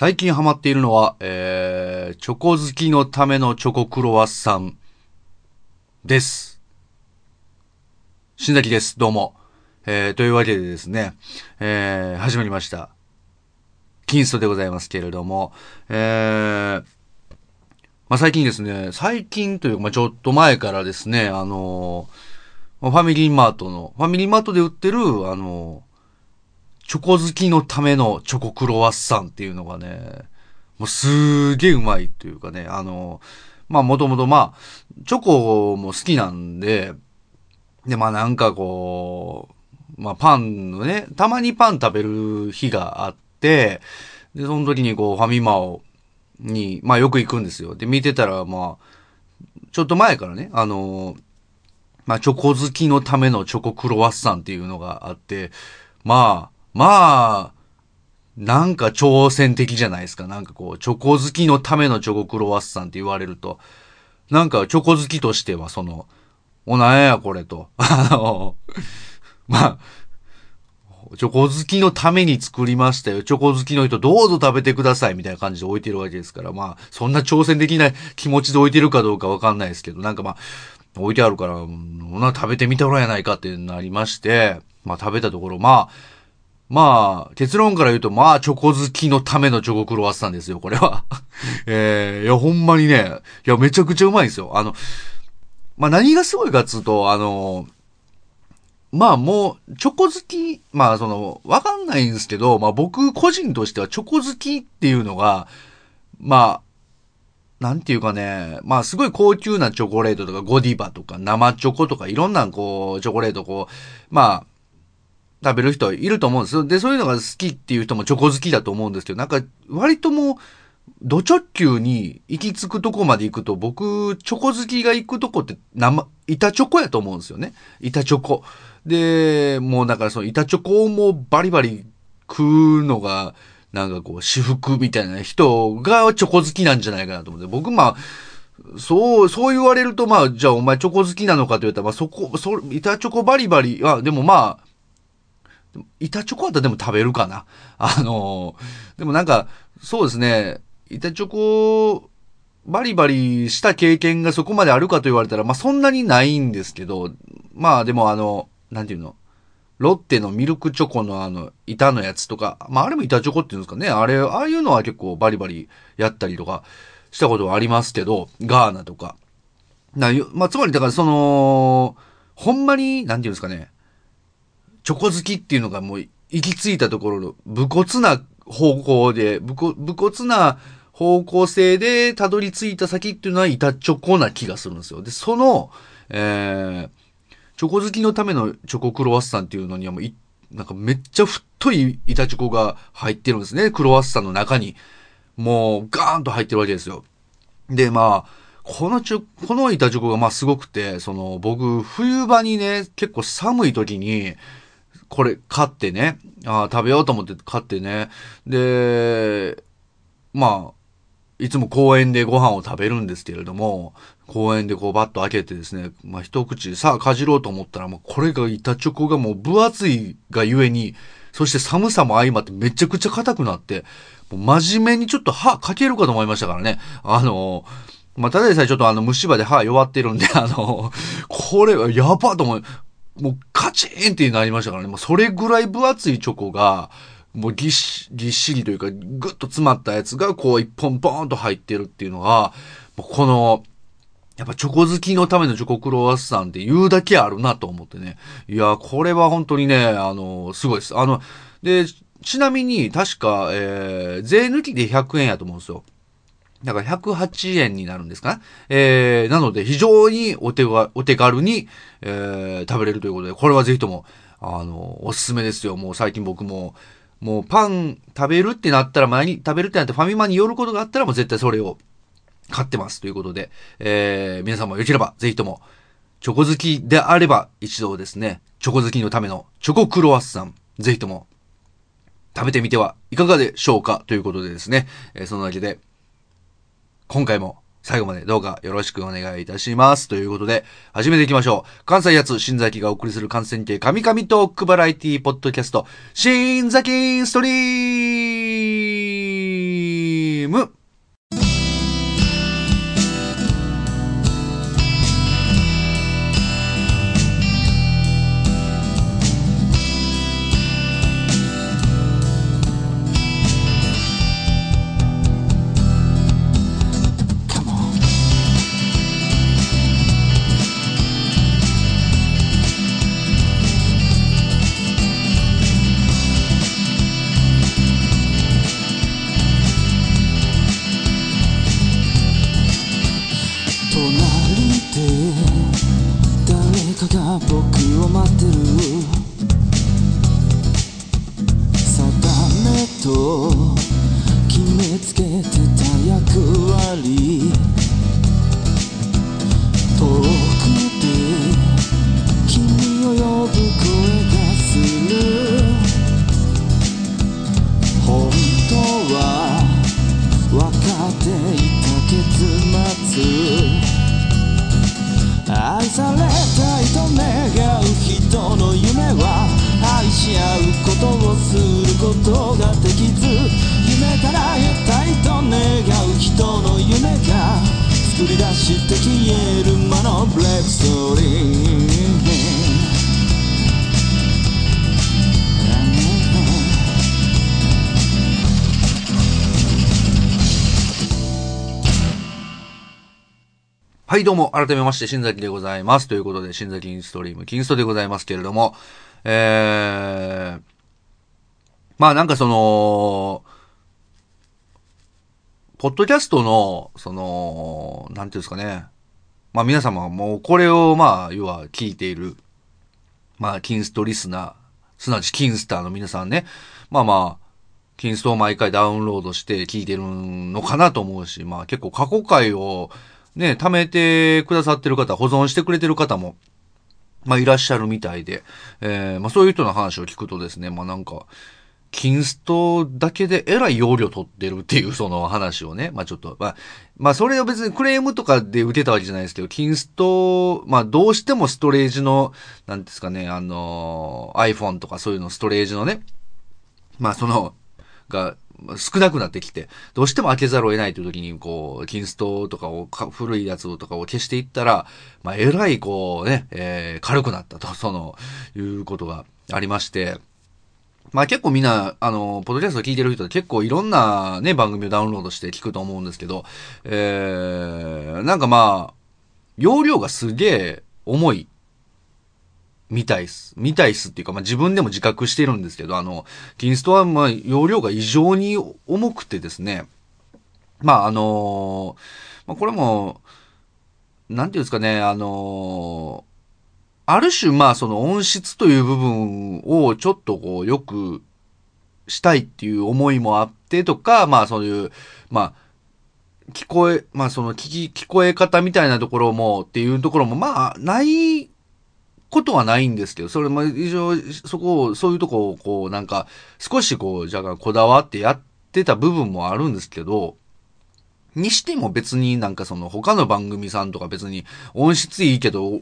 最近ハマっているのは、えー、チョコ好きのためのチョコクロワッサンです。新崎です。どうも。えー、というわけでですね、えー、始まりました。金ストでございますけれども、えー、まあ、最近ですね、最近というか、まあ、ちょっと前からですね、あのー、ファミリーマートの、ファミリーマートで売ってる、あのーチョコ好きのためのチョコクロワッサンっていうのがね、もうすげーうまいっていうかね、あの、まあもともとまあ、チョコも好きなんで、でまあなんかこう、まあパンのね、たまにパン食べる日があって、で、その時にこうファミマを、に、まあよく行くんですよ。で、見てたらまあ、ちょっと前からね、あの、まあチョコ好きのためのチョコクロワッサンっていうのがあって、まあ、まあ、なんか挑戦的じゃないですか。なんかこう、チョコ好きのためのチョコクロワッサンって言われると、なんかチョコ好きとしてはその、おなんやこれと。あの、まあ、チョコ好きのために作りましたよ。チョコ好きの人どうぞ食べてくださいみたいな感じで置いてるわけですから、まあ、そんな挑戦できない気持ちで置いてるかどうかわかんないですけど、なんかまあ、置いてあるから、うん、食べてみたらやないかってなりまして、まあ食べたところ、まあ、まあ、結論から言うと、まあ、チョコ好きのためのチョコクロワッサンですよ、これは。えー、いや、ほんまにね、いや、めちゃくちゃうまいんですよ。あの、まあ、何がすごいかっつうと、あの、まあもう、チョコ好き、まあその、わかんないんですけど、まあ僕個人としてはチョコ好きっていうのが、まあ、なんていうかね、まあすごい高級なチョコレートとか、ゴディバとか、生チョコとか、いろんなこう、チョコレートこう、まあ、食べる人いると思うんですよ。で、そういうのが好きっていう人もチョコ好きだと思うんですけど、なんか割ともう、土直球に行き着くとこまで行くと、僕、チョコ好きが行くとこって生、板チョコやと思うんですよね。板チョコ。で、もうだからその板チョコをもうバリバリ食うのが、なんかこう、私服みたいな人がチョコ好きなんじゃないかなと思って。僕、まあ、そう、そう言われると、まあ、じゃあお前チョコ好きなのかと言ったら、まあそこ、そ、板チョコバリバリ、あ、でもまあ、板チョコはでも食べるかな。あのー、でもなんか、そうですね、板チョコ、バリバリした経験がそこまであるかと言われたら、まあ、そんなにないんですけど、まあでもあの、なんていうの、ロッテのミルクチョコのあの、板のやつとか、まああれも板チョコっていうんですかね、あれ、ああいうのは結構バリバリやったりとかしたことはありますけど、ガーナとか。なまあつまりだからその、ほんまに、なんていうんですかね、チョコ好きっていうのがもう行き着いたところの、武骨な方向で、武骨な方向性でたどり着いた先っていうのは板チョコな気がするんですよ。で、その、えー、チョコ好きのためのチョコクロワッサンっていうのにはもうい、なんかめっちゃ太い板チョコが入ってるんですね。クロワッサンの中に。もうガーンと入ってるわけですよ。で、まあ、このちょ、この板チョコがまあすごくて、その僕、冬場にね、結構寒い時に、これ買ってね、あ食べようと思って買ってね、で、まあ、いつも公園でご飯を食べるんですけれども、公園でこうバッと開けてですね、まあ一口さあかじろうと思ったら、もうこれが板チョコがもう分厚いがゆえに、そして寒さも相まってめちゃくちゃ硬くなって、もう真面目にちょっと歯かけるかと思いましたからね。あのまあ、ただでさえちょっとあの虫歯で歯弱ってるんで、あの、これはやばと思う。もうカチーンってなりましたからね。もうそれぐらい分厚いチョコが、もうぎっしりというか、ぐっと詰まったやつが、こう一本ポーンと入ってるっていうのが、この、やっぱチョコ好きのためのチョコクロワッサンって言うだけあるなと思ってね。いや、これは本当にね、あの、すごいです。あの、で、ちなみに確か、えー、税抜きで100円やと思うんですよ。だから108円になるんですか。えー、なので非常にお手がお手軽に、えー、食べれるということで、これはぜひとも、あの、おすすめですよ。もう最近僕も、もうパン食べるってなったら、前に食べるってなってファミマに寄ることがあったらもう絶対それを買ってます。ということで、えー、皆さんもよければ、ぜひとも、チョコ好きであれば一度ですね、チョコ好きのためのチョコクロワッサン、ぜひとも食べてみてはいかがでしょうかということでですね、えー、そのわけで、今回も最後までどうかよろしくお願いいたします。ということで、始めていきましょう。関西やつ、新崎がお送りする感染系神々トークバラエティポッドキャスト、新崎ストリームも、改めまして、新崎でございます。ということで、新崎インストリーム、キンストでございますけれども、えー、まあなんかその、ポッドキャストの、その、なんていうんですかね。まあ皆様もうこれをまあ、要は聞いている、まあ、キンストリスナー、すなわちキンスターの皆さんね。まあまあ、キンストを毎回ダウンロードして聞いてるのかなと思うし、まあ結構過去回をね、貯めてくださってる方、保存してくれてる方も、まあいらっしゃるみたいで、えー、まあそういう人の話を聞くとですね、まあなんか、キンストだけでえらい容量取ってるっていう その話をね、まあちょっと、まあ、まあそれは別にクレームとかで受けたわけじゃないですけど、キンスト、まあどうしてもストレージの、なんですかね、あの iPhone とかそういうのストレージのね、まあその、が、少なくなってきて、どうしても開けざるを得ないという時に、こう、キンストとかを、古いやつとかを消していったら、まあ、えらい、こうね、えー、軽くなったと、その、いうことがありまして、まあ結構みんな、あの、ポッドキャスト聞いてる人は結構いろんなね、番組をダウンロードして聞くと思うんですけど、えー、なんかまあ、容量がすげえ重いみたいっす。みたいっすっていうか、まあ、自分でも自覚してるんですけど、あの、キンストは、ま、容量が異常に重くてですね、まあ、あのまあ、これも、なんていうんですかね、あのある種、まあ、その音質という部分をちょっとこう、よくしたいっていう思いもあってとか、まあ、そういう、まあ、聞こえ、まあ、その聞き、聞こえ方みたいなところもっていうところも、まあ、ないことはないんですけど、それも以上、そこを、そういうとこを、こう、なんか、少しこう、じゃあ、こだわってやってた部分もあるんですけど、にしても別になんかその他の番組さんとか別に音質いいけど、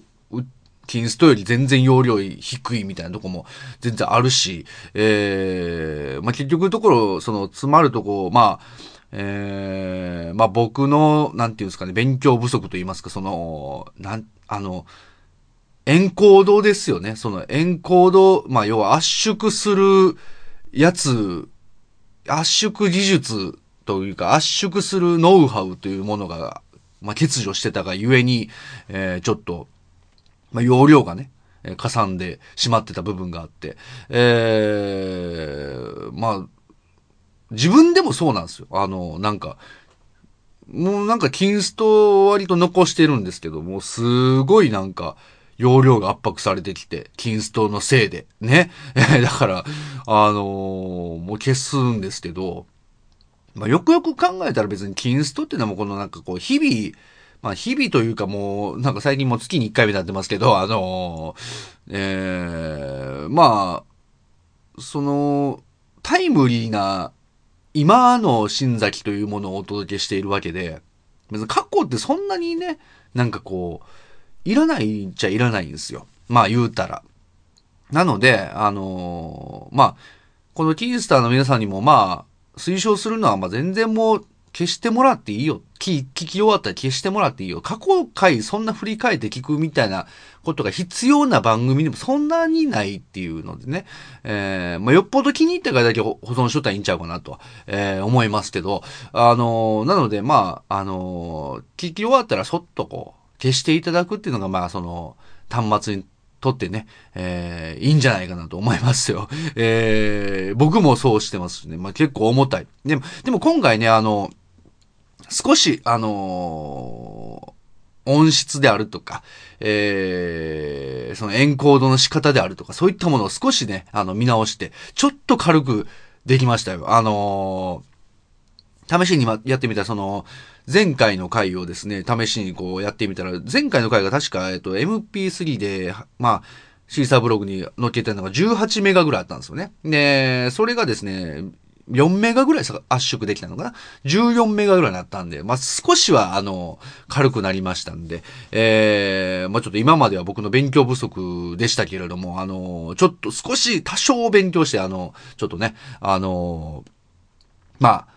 キンストより全然容量低いみたいなとこも全然あるし、えー、まあ、結局ところ、その詰まるとこ、まあ、えー、まあ、僕の、なんていうんですかね、勉強不足と言いますか、その、なん、あの、エンコードですよね。そのエンコード、まあ要は圧縮するやつ、圧縮技術というか圧縮するノウハウというものが、まあ欠如してたがゆえに、えー、ちょっと、まあ容量がねえ、かさんでしまってた部分があって、えー、まあ、自分でもそうなんですよ。あの、なんか、もうなんかキンスト割と残してるんですけども、すごいなんか、容量が圧迫されてきて、キンストのせいで。ね。だから、あのー、もう消すんですけど、まあ、よくよく考えたら別にキンストっていうのはもうこのなんかこう、日々、まあ、日々というかもう、なんか最近も月に1回目になってますけど、あのー、えー、まあ、その、タイムリーな、今の新崎というものをお届けしているわけで、別に過去ってそんなにね、なんかこう、いらないっちゃいらないんですよ。まあ言うたら。なので、あのー、まあ、このキースターの皆さんにもまあ、推奨するのはまあ全然もう消してもらっていいよ。聞き終わったら消してもらっていいよ。過去回そんな振り返って聞くみたいなことが必要な番組でもそんなにないっていうのでね。えー、まあ、よっぽど気に入ったからだけ保存しとったらいいんちゃうかなと、えー、思いますけど。あのー、なのでまあ、あの聞き終わったらそっとこう、消していただくっていうのが、まあ、その、端末にとってね、えー、いいんじゃないかなと思いますよ。えー、僕もそうしてますしね。まあ、結構重たい。でも、でも今回ね、あの、少し、あのー、音質であるとか、えー、そのエンコードの仕方であるとか、そういったものを少しね、あの、見直して、ちょっと軽くできましたよ。あのー、試しにやってみたその、前回の回をですね、試しにこうやってみたら、前回の回が確か、えっと、MP3 で、まあ、シーサーブログに載っけてるのが18メガぐらいあったんですよね。で、それがですね、4メガぐらい圧縮できたのかな ?14 メガぐらいになったんで、まあ、少しは、あの、軽くなりましたんで、えー、まあ、ちょっと今までは僕の勉強不足でしたけれども、あの、ちょっと少し多少勉強して、あの、ちょっとね、あの、まあ、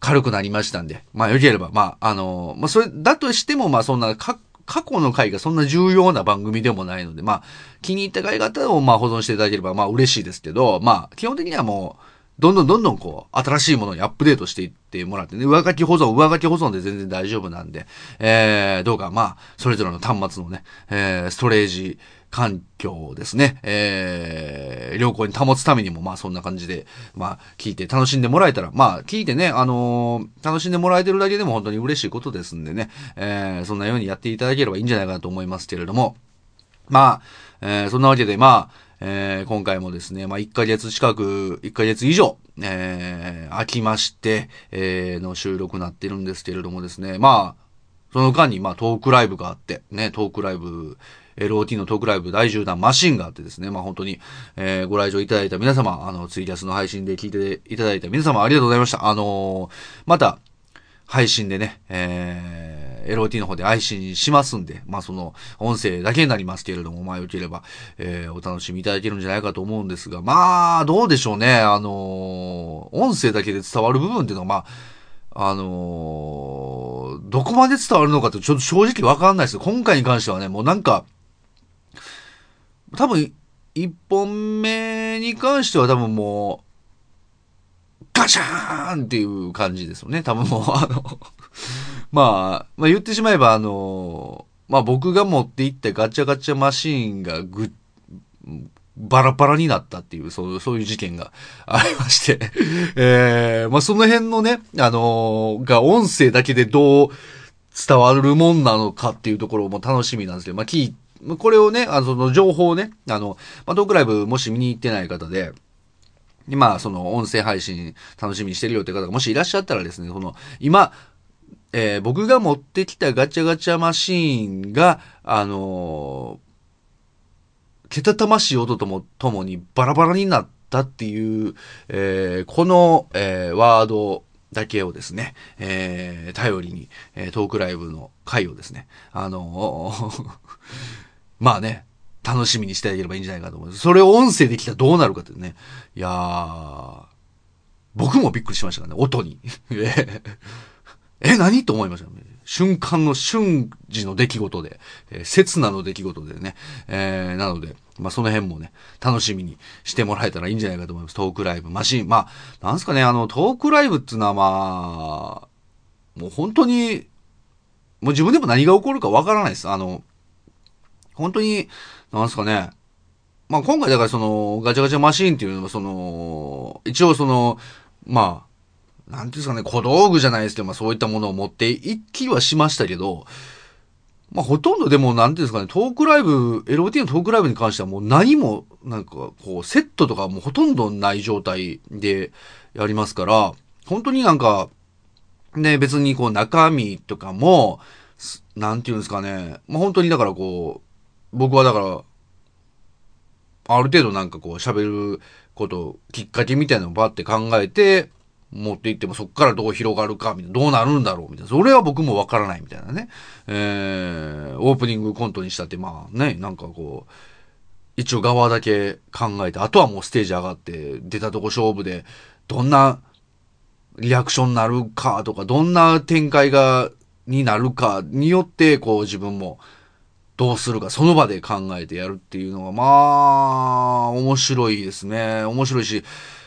軽くなりましたんで、まあ、よければ、まあ、あの、まあ、それだとしても、まあ、そんな、か、過去の回がそんな重要な番組でもないので、まあ、気に入った回方をまあ保存していただければまあ嬉しいですけど、まあ、基本的にはもう、どんどんどんどんこう、新しいものにアップデートしていってもらってね、上書き保存、上書き保存で全然大丈夫なんで、えー、どうかまあ、それぞれの端末のね、えー、ストレージ環境ですね、えー、良好に保つためにも、まあそんな感じで、まあ聞いて楽しんでもらえたら、まあ聞いてね、あのー、楽しんでもらえてるだけでも本当に嬉しいことですんでね、えー、そんなようにやっていただければいいんじゃないかなと思いますけれども、まあ、えー、そんなわけで、まあ、えー、今回もですね、まあ、1ヶ月近く、1ヶ月以上、えー、空きまして、えー、の収録になってるんですけれどもですね、まあ、その間に、まあ、トークライブがあって、ね、トークライブ、LOT のトークライブ第10弾マシンがあってですね、まあ本当に、えー、ご来場いただいた皆様、あの、ツイキャスの配信で聞いていただいた皆様ありがとうございました。あのー、また、配信でね、えー、LOT の方で配信しますんで、まあその音声だけになりますけれども、まあよければ、えー、お楽しみいただけるんじゃないかと思うんですが、まあどうでしょうね。あのー、音声だけで伝わる部分っていうのは、まあ、あのー、どこまで伝わるのかってちょっと正直わかんないです。今回に関してはね、もうなんか、多分、一本目に関しては多分もう、ガシャーンっていう感じですよね。多分もう、あの まあ、まあ言ってしまえば、あの、まあ僕が持っていったガチャガチャマシーンがぐ、バラバラになったっていう、そうそういう事件が ありましてえー、まあその辺のね、あのー、が音声だけでどう伝わるもんなのかっていうところも楽しみなんですけど、まあ聞いてこれをね、あの、その情報をね、あの、まあ、トークライブもし見に行ってない方で、今、その音声配信楽しみにしてるよって方がもしいらっしゃったらですね、その、今、えー、僕が持ってきたガチャガチャマシーンが、あのー、けたたましい音とも、ともにバラバラになったっていう、えー、この、え、ワードだけをですね、え、頼りに、え、トークライブの回をですね、あの、まあね、楽しみにしてあげればいいんじゃないかと思います。それを音声できたらどうなるかってね。いやー、僕もびっくりしましたからね、音に。え、何と思いました。瞬間の瞬時の出来事で、えー、刹那の出来事でね、えー、なので、まあ、その辺もね、楽しみにしてもらえたらいいんじゃないかと思います。トークライブ、マシン。まあ、なんすかね、あの、トークライブっていうのはまあ、もう本当に、もう自分でも何が起こるかわからないです。あの、本当に、なんすかね、まあ今回だからその、ガチャガチャマシーンっていうのはその、一応その、まあ、なんていうんですかね、小道具じゃないですけど、まあそういったものを持って一気はしましたけど、まあほとんどでもなんていうんですかね、トークライブ、LOT のトークライブに関してはもう何も、なんかこう、セットとかもうほとんどない状態でやりますから、本当になんか、ね、別にこう中身とかも、なんていうんですかね、まあ本当にだからこう、僕はだから、ある程度なんかこう喋ること、きっかけみたいなのをバって考えて、持っていってもそこからどう広がるか、みたいな、どうなるんだろう、みたいな。それは僕もわからないみたいなね。えー、オープニングコントにしたって、まあね、なんかこう、一応側だけ考えて、あとはもうステージ上がって、出たとこ勝負で、どんなリアクションになるかとか、どんな展開が、になるかによって、こう自分もどうするか、その場で考えてやるっていうのが、まあ、面白いですね。面白いし、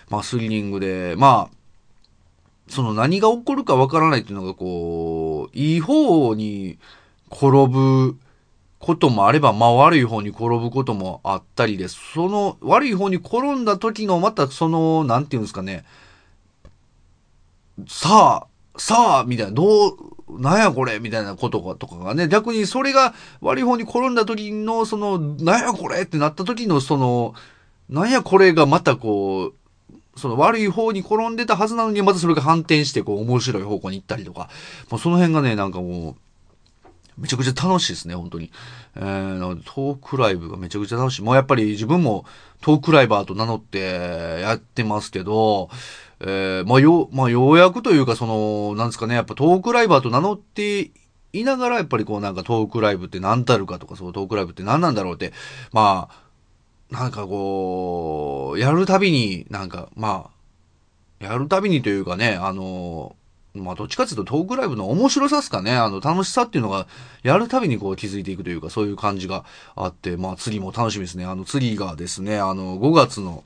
まあスリリングで、まあ、その何が起こるかわからないっていうのがこう、いい方に転ぶこともあれば、まあ悪い方に転ぶこともあったりです。その悪い方に転んだ時のまたその、なんていうんですかね、さあ、さあ、みたいな、どう、なんやこれみたいなこととかがね、逆にそれが悪い方に転んだ時の、その、なんやこれってなった時の、その、なんやこれがまたこう、その悪い方に転んでたはずなのに、またそれが反転して、こう、面白い方向に行ったりとか、もうその辺がね、なんかもう、めちゃくちゃ楽しいですね、本当に。えー、トークライブがめちゃくちゃ楽しい。もうやっぱり自分もトークライバーと名乗ってやってますけど、えー、まあ、よ、まあ、ようやくというか、その、なんですかね、やっぱトークライバーと名乗っていながら、やっぱりこうなんかトークライブって何たるかとか、そうトークライブって何なんだろうって、まあ、なんかこう、やるたびになんか、まあ、やるたびにというかね、あの、まあ、どっちかっていうとトークライブの面白さですかね。あの、楽しさっていうのが、やるたびにこう気づいていくというか、そういう感じがあって、まあ、次も楽しみですね。あの、次がですね、あの、5月の、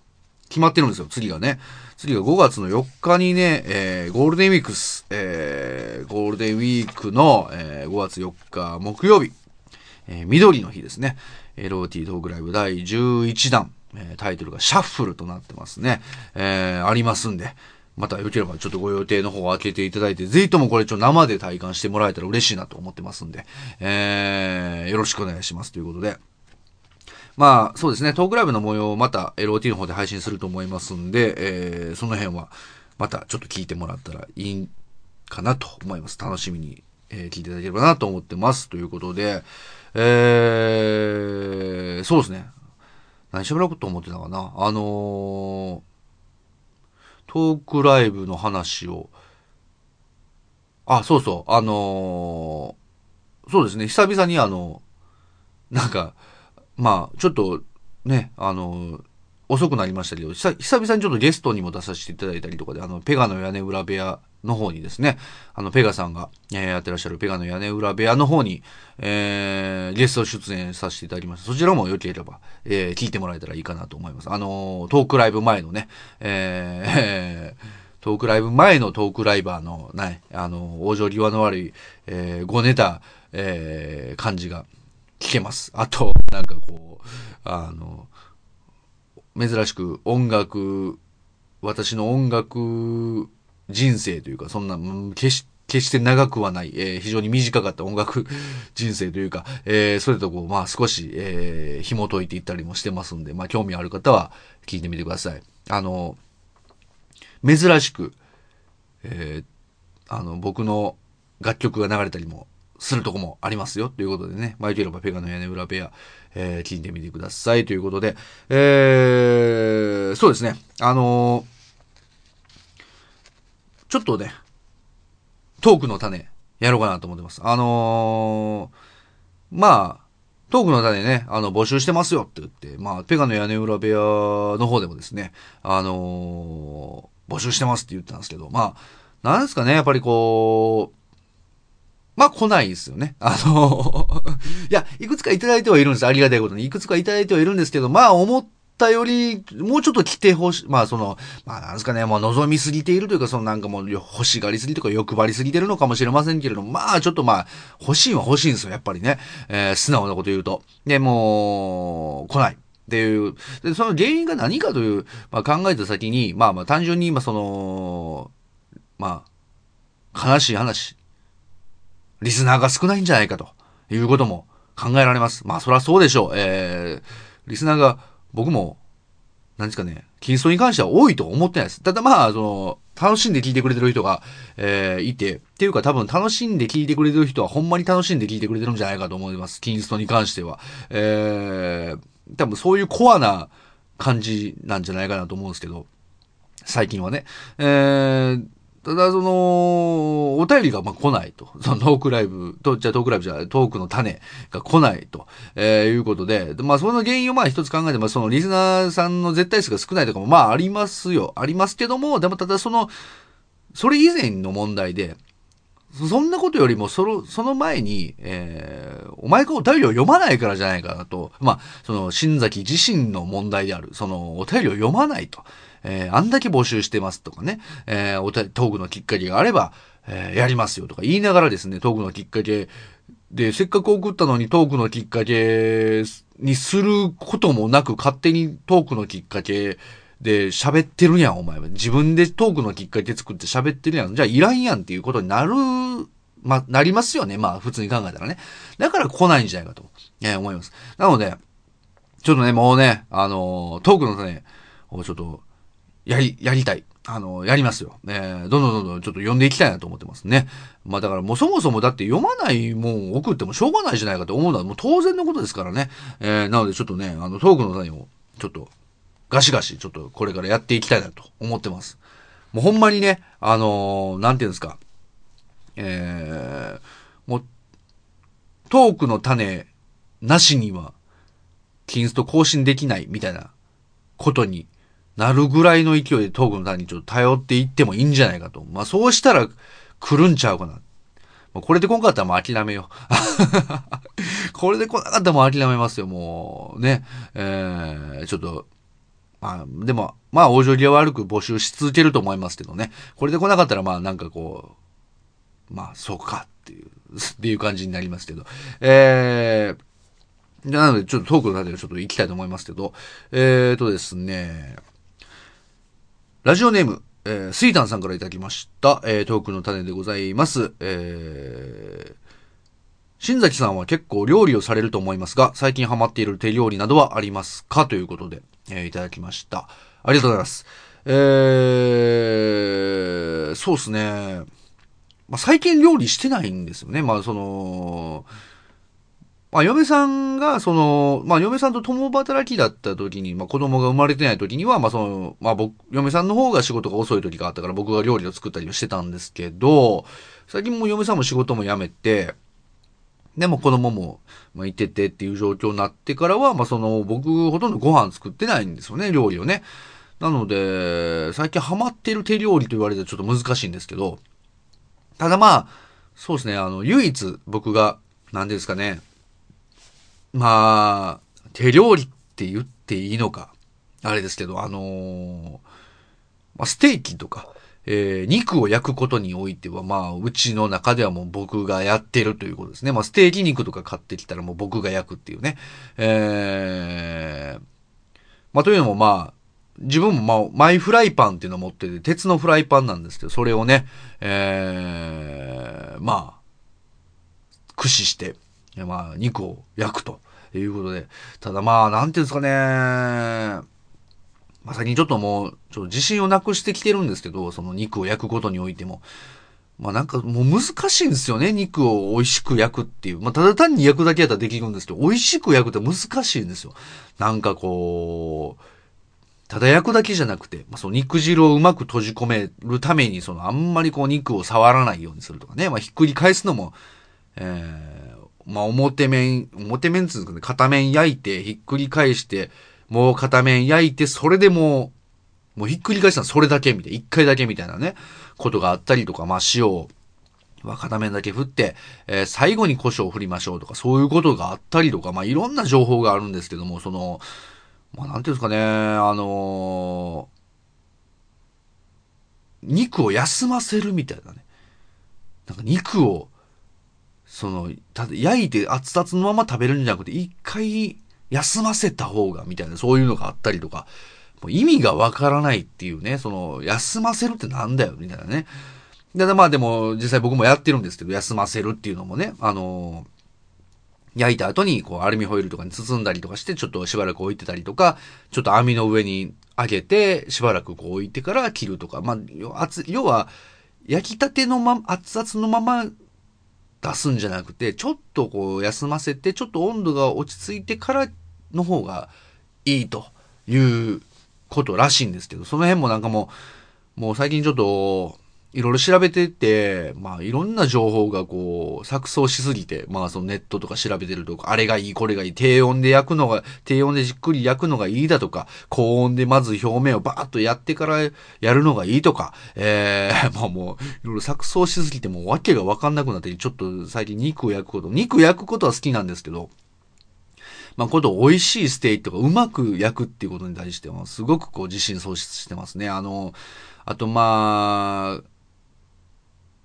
決まってるんですよ、次がね。次が5月の4日にね、えー、ゴールデンウィークス、えー、ゴールデンウィークの、えー、5月4日木曜日、えー、緑の日ですね。LOT トークライブ第11弾、えー、タイトルがシャッフルとなってますね。えー、ありますんで、またよければちょっとご予定の方を開けていただいて、ぜひともこれちょっと生で体感してもらえたら嬉しいなと思ってますんで、えー、よろしくお願いしますということで。まあ、そうですね、トークライブの模様をまた LOT の方で配信すると思いますんで、えー、その辺はまたちょっと聞いてもらったらいいかなと思います。楽しみに、えー、聞いていただければなと思ってます。ということで、えー、そうですね。何喋ろうと思ってたかな。あのートークライブの話を、あ、そうそう、あのー、そうですね、久々にあの、なんか、まあ、ちょっと、ね、あの遅くなりましたけど、久々にちょっとゲストにも出させていただいたりとかで、あの、ペガの屋根裏部屋の方にですね、あの、ペガさんが、やってらっしゃるペガの屋根裏部屋の方に、えー、ゲスト出演させていただきました。そちらも良ければ、えー、聞いてもらえたらいいかなと思います。あの、トークライブ前のね、えー、トークライブ前のトークライバーの、ね、あの、往生際の悪い、えー、ごネタ、えー、感じが聞けます。あと、なんかこう、あの、珍しく音楽、私の音楽人生というか、そんな、決し決して長くはない、えー、非常に短かった音楽人生というか、えー、それとこう、まあ少し、えー、紐解いていったりもしてますんで、まあ興味ある方は聞いてみてください。あの、珍しく、えー、あの、僕の楽曲が流れたりもするとこもありますよ。ということでね、マイケルバペガの屋根裏部屋、えー、聞いてみてください。ということで、えー、そうですね、あのーちょっとね、トークの種、やろうかなと思ってます。あのー、まあ、トークの種ね、あの、募集してますよって言って、まあ、ペガの屋根裏部屋の方でもですね、あのー、募集してますって言ったんですけど、まあ、なんですかね、やっぱりこう、まあ来ないですよね。あのいや、いくつかいただいてはいるんです。ありがたいことに。いくつかいただいてはいるんですけど、まあ思ったより、もうちょっと来てほしい。まあその、まあなんですかね、もう望みすぎているというか、そのなんかもう欲しがりすぎとか欲張りすぎてるのかもしれませんけれども、まあちょっとまあ、欲しいは欲しいんですよ、やっぱりね。えー、素直なこと言うと。で、もう、来ない。っていう。で、その原因が何かという、まあ考えた先に、まあまあ単純に今その、まあ、悲しい話。リスナーが少ないんじゃないかということも考えられます。まあそりゃそうでしょう。えー、リスナーが僕も、何ですかね、キリストに関しては多いと思ってないです。ただまあ、その、楽しんで聞いてくれてる人が、えー、いて、っていうか多分楽しんで聞いてくれてる人はほんまに楽しんで聞いてくれてるんじゃないかと思います。キリストに関しては。えー、多分そういうコアな感じなんじゃないかなと思うんですけど、最近はね。えー、ただ、その、お便りがまあ来ないと。そのトークライブ、と、じゃトークライブじゃない、トークの種が来ないと、えー、いうことで、まあ、その原因をまあ一つ考えて、まあ、そのリスナーさんの絶対数が少ないとかもまあありますよ。ありますけども、でもただその、それ以前の問題で、そんなことよりも、その、その前に、えー、お前がお便りを読まないからじゃないかなと、まあ、その、新崎自身の問題である、その、お便りを読まないと。えー、あんだけ募集してますとかね、えー、おトークのきっかけがあれば、えー、やりますよとか言いながらですね、トークのきっかけで、せっかく送ったのにトークのきっかけにすることもなく、勝手にトークのきっかけで喋ってるやん、お前は。自分でトークのきっかけ作って喋ってるやん。じゃあいらんやんっていうことになる、ま、なりますよね。まあ、普通に考えたらね。だから来ないんじゃないかと、えー、思います。なので、ちょっとね、もうね、あのー、トークのね、ちょっと、やり、やりたい。あの、やりますよ。えーどんどんどんどんちょっと読んでいきたいなと思ってますね。まあだからもうそもそもだって読まないもん送ってもしょうがないじゃないかと思うのはもう当然のことですからね。えー、なのでちょっとね、あの、トークの際をちょっとガシガシちょっとこれからやっていきたいなと思ってます。もうほんまにね、あのーなんていうんですか、えー、もう、トークの種なしには、キンスト更新できないみたいなことになるぐらいの勢いでトークの種にちょっと頼っていってもいいんじゃないかと。まあそうしたら来るんちゃうかな。もうこれで来んかったらもう諦めよう。これで来なかったらもう諦めますよ、もう。ね。えー、ちょっと、まあ、でも、まあ、往生際悪く募集し続けると思いますけどね。これで来なかったら、まあ、なんかこう、まあ、そうかっていう、っていう感じになりますけど。えー、なので、ちょっとトークの中でちょっと行きたいと思いますけど、えーとですね、ラジオネーム、えー、スイタンさんからいただきました、えー、トークの種でございます。えー、新崎さんは結構料理をされると思いますが、最近ハマっている手料理などはありますか？ということで、えーいただきました。ありがとうございます。えー、そうですね。まあ、最近料理してないんですよね。まあ、その、まあ、嫁さんが、その、まあ、嫁さんと共働きだった時に、まあ、子供が生まれてない時には、まあ、その、まあ、僕、嫁さんの方が仕事が遅い時があったから、僕が料理を作ったりはしてたんですけど、最近も嫁さんも仕事も辞めて、でも子供も、まあ、いててっていう状況になってからは、まあ、その、僕、ほとんどご飯作ってないんですよね、料理をね。なので、最近ハマってる手料理と言われたらちょっと難しいんですけど、ただまあ、そうですね、あの、唯一僕が、何ですかね、まあ、手料理って言っていいのか、あれですけど、あのーまあ、ステーキとか、えー肉を焼くことにおいては、まあ、うちの中ではもう僕がやってるということですね。まあ、ステーキ肉とか買ってきたらもう僕が焼くっていうね。えーまあ、というのもまあ、自分もまあ、マイフライパンっていうのを持ってて、鉄のフライパンなんですけど、それをね、えーまあ、駆使して、まあ、肉を焼くということで。ただまあ、なんていうんですかね。まあ、最近ちょっともう、ちょっと自信をなくしてきてるんですけど、その肉を焼くことにおいても。まあなんかもう難しいんですよね。肉を美味しく焼くっていう。まあただ単に焼くだけやったらできるんですけど、美味しく焼くって難しいんですよ。なんかこう、ただ焼くだけじゃなくて、まあ、その肉汁をうまく閉じ込めるために、そのあんまりこう肉を触らないようにするとかね。まあひっくり返すのも、えー、まあ表面、表面つうんすかね、片面焼いて、ひっくり返して、もう片面焼いて、それでもう、もうひっくり返したらそれだけみたいな、一回だけみたいなね、ことがあったりとか、まあ塩は片面だけ振って、えー最後に胡椒を振りましょうとか、そういうことがあったりとか、まあいろんな情報があるんですけども、その、まあなんていうんですかね、あの肉を休ませるみたいなね。なんか肉を、その、ただ焼いて熱々のまま食べるんじゃなくて、一回休ませた方が、みたいな、そういうのがあったりとか、もう意味がわからないっていうね、その、休ませるってなんだよ、みたいなね。で、まあでも、実際僕もやってるんですけど、休ませるっていうのもね、あの焼いた後に、こう、アルミホイルとかに包んだりとかして、ちょっとしばらく置いてたりとか、ちょっと網の上に上げて、しばらくこう置いてから切るとか、まあ、要熱要は、焼きたてのま、熱々のまま出すんじゃなくて、ちょっとこう休ませて、ちょっと温度が落ち着いてからの方がいいということらしいんですけど、その辺もなんかもう、もう最近ちょっと、いろいろ調べてて、まあいろんな情報がこう、錯綜しすぎて、まあそのネットとか調べてるとか、あれがいい、これがいい、低温で焼くのが、低温でじっくり焼くのがいいだとか、高温でまず表面をバーッとやってからやるのがいいとか、えー、まあもう、いろいろ錯綜しすぎてもう訳がわかんなくなって、ちょっと最近肉を焼くこと、肉焼くことは好きなんですけど、まあ、こと美味しいステーキとかうまく焼くっていうことに対しては、すごくこう自信喪失してますね。あの、あとまあ、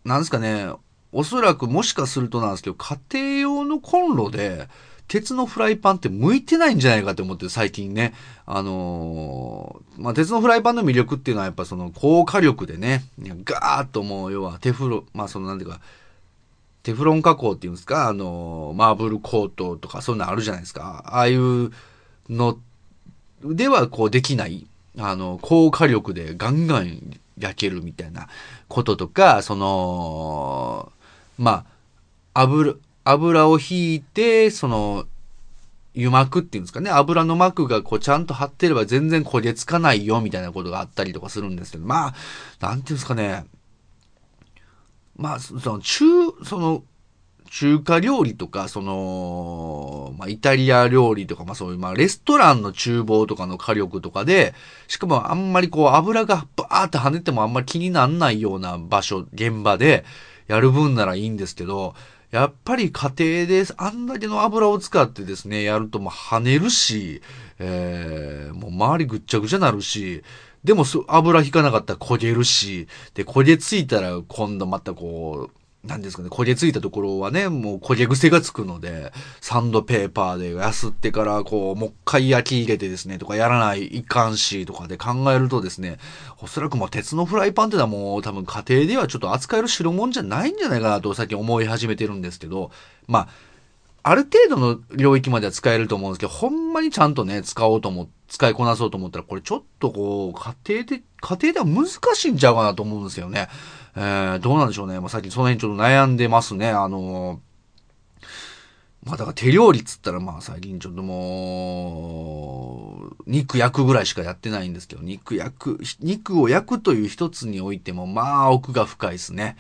なんですかね、おそらくもしかするとなんですけど、家庭用のコンロで、鉄のフライパンって向いてないんじゃないかと思って最近ね、あのーまあ、鉄のフライパンの魅力っていうのはやっぱその高火力でね、ガーッともう要はテフロ、まあそのなんていうか、テフロン加工っていうんですか、あの、マーブルコートとかそういうのあるじゃないですか。ああいうのではこうできない、あの、高火力でガンガン焼けるみたいなこととか、その、まあ、油、油を引いて、その、油膜っていうんですかね、油の膜がこうちゃんと張ってれば全然焦げつかないよみたいなことがあったりとかするんですけど、まあ、なんていうんですかね、まあ、その中、その、中華料理とか、その、まあ、イタリア料理とか、まあ、そういう、まあ、レストランの厨房とかの火力とかで、しかもあんまりこう、油がバーって跳ねてもあんまり気になんないような場所、現場でやる分ならいいんですけど、やっぱり家庭であんだけの油を使ってですね、やるともう跳ねるし、えー、もう周りぐっちゃぐちゃなるし、でも油引かなかったら焦げるし、で、焦げついたら今度またこう、なんですかね、焦げついたところはね、もう焦げ癖がつくので、サンドペーパーでやすってから、こう、もう一回焼き入れてですね、とかやらないいかんし、とかで考えるとですね、おそらくもう鉄のフライパンってのはもう多分家庭ではちょっと扱える代物じゃないんじゃないかなと最近思い始めてるんですけど、まあ、ある程度の領域までは使えると思うんですけど、ほんまにちゃんとね、使おうと思使いこなそうと思ったら、これちょっとこう、家庭で、家庭では難しいんちゃうかなと思うんですよね。えー、どうなんでしょうね。まあ、最近その辺ちょっと悩んでますね。あのまあだから手料理っつったらまあ最近ちょっともう、肉焼くぐらいしかやってないんですけど、肉焼く、肉を焼くという一つにおいてもまあ奥が深いですね。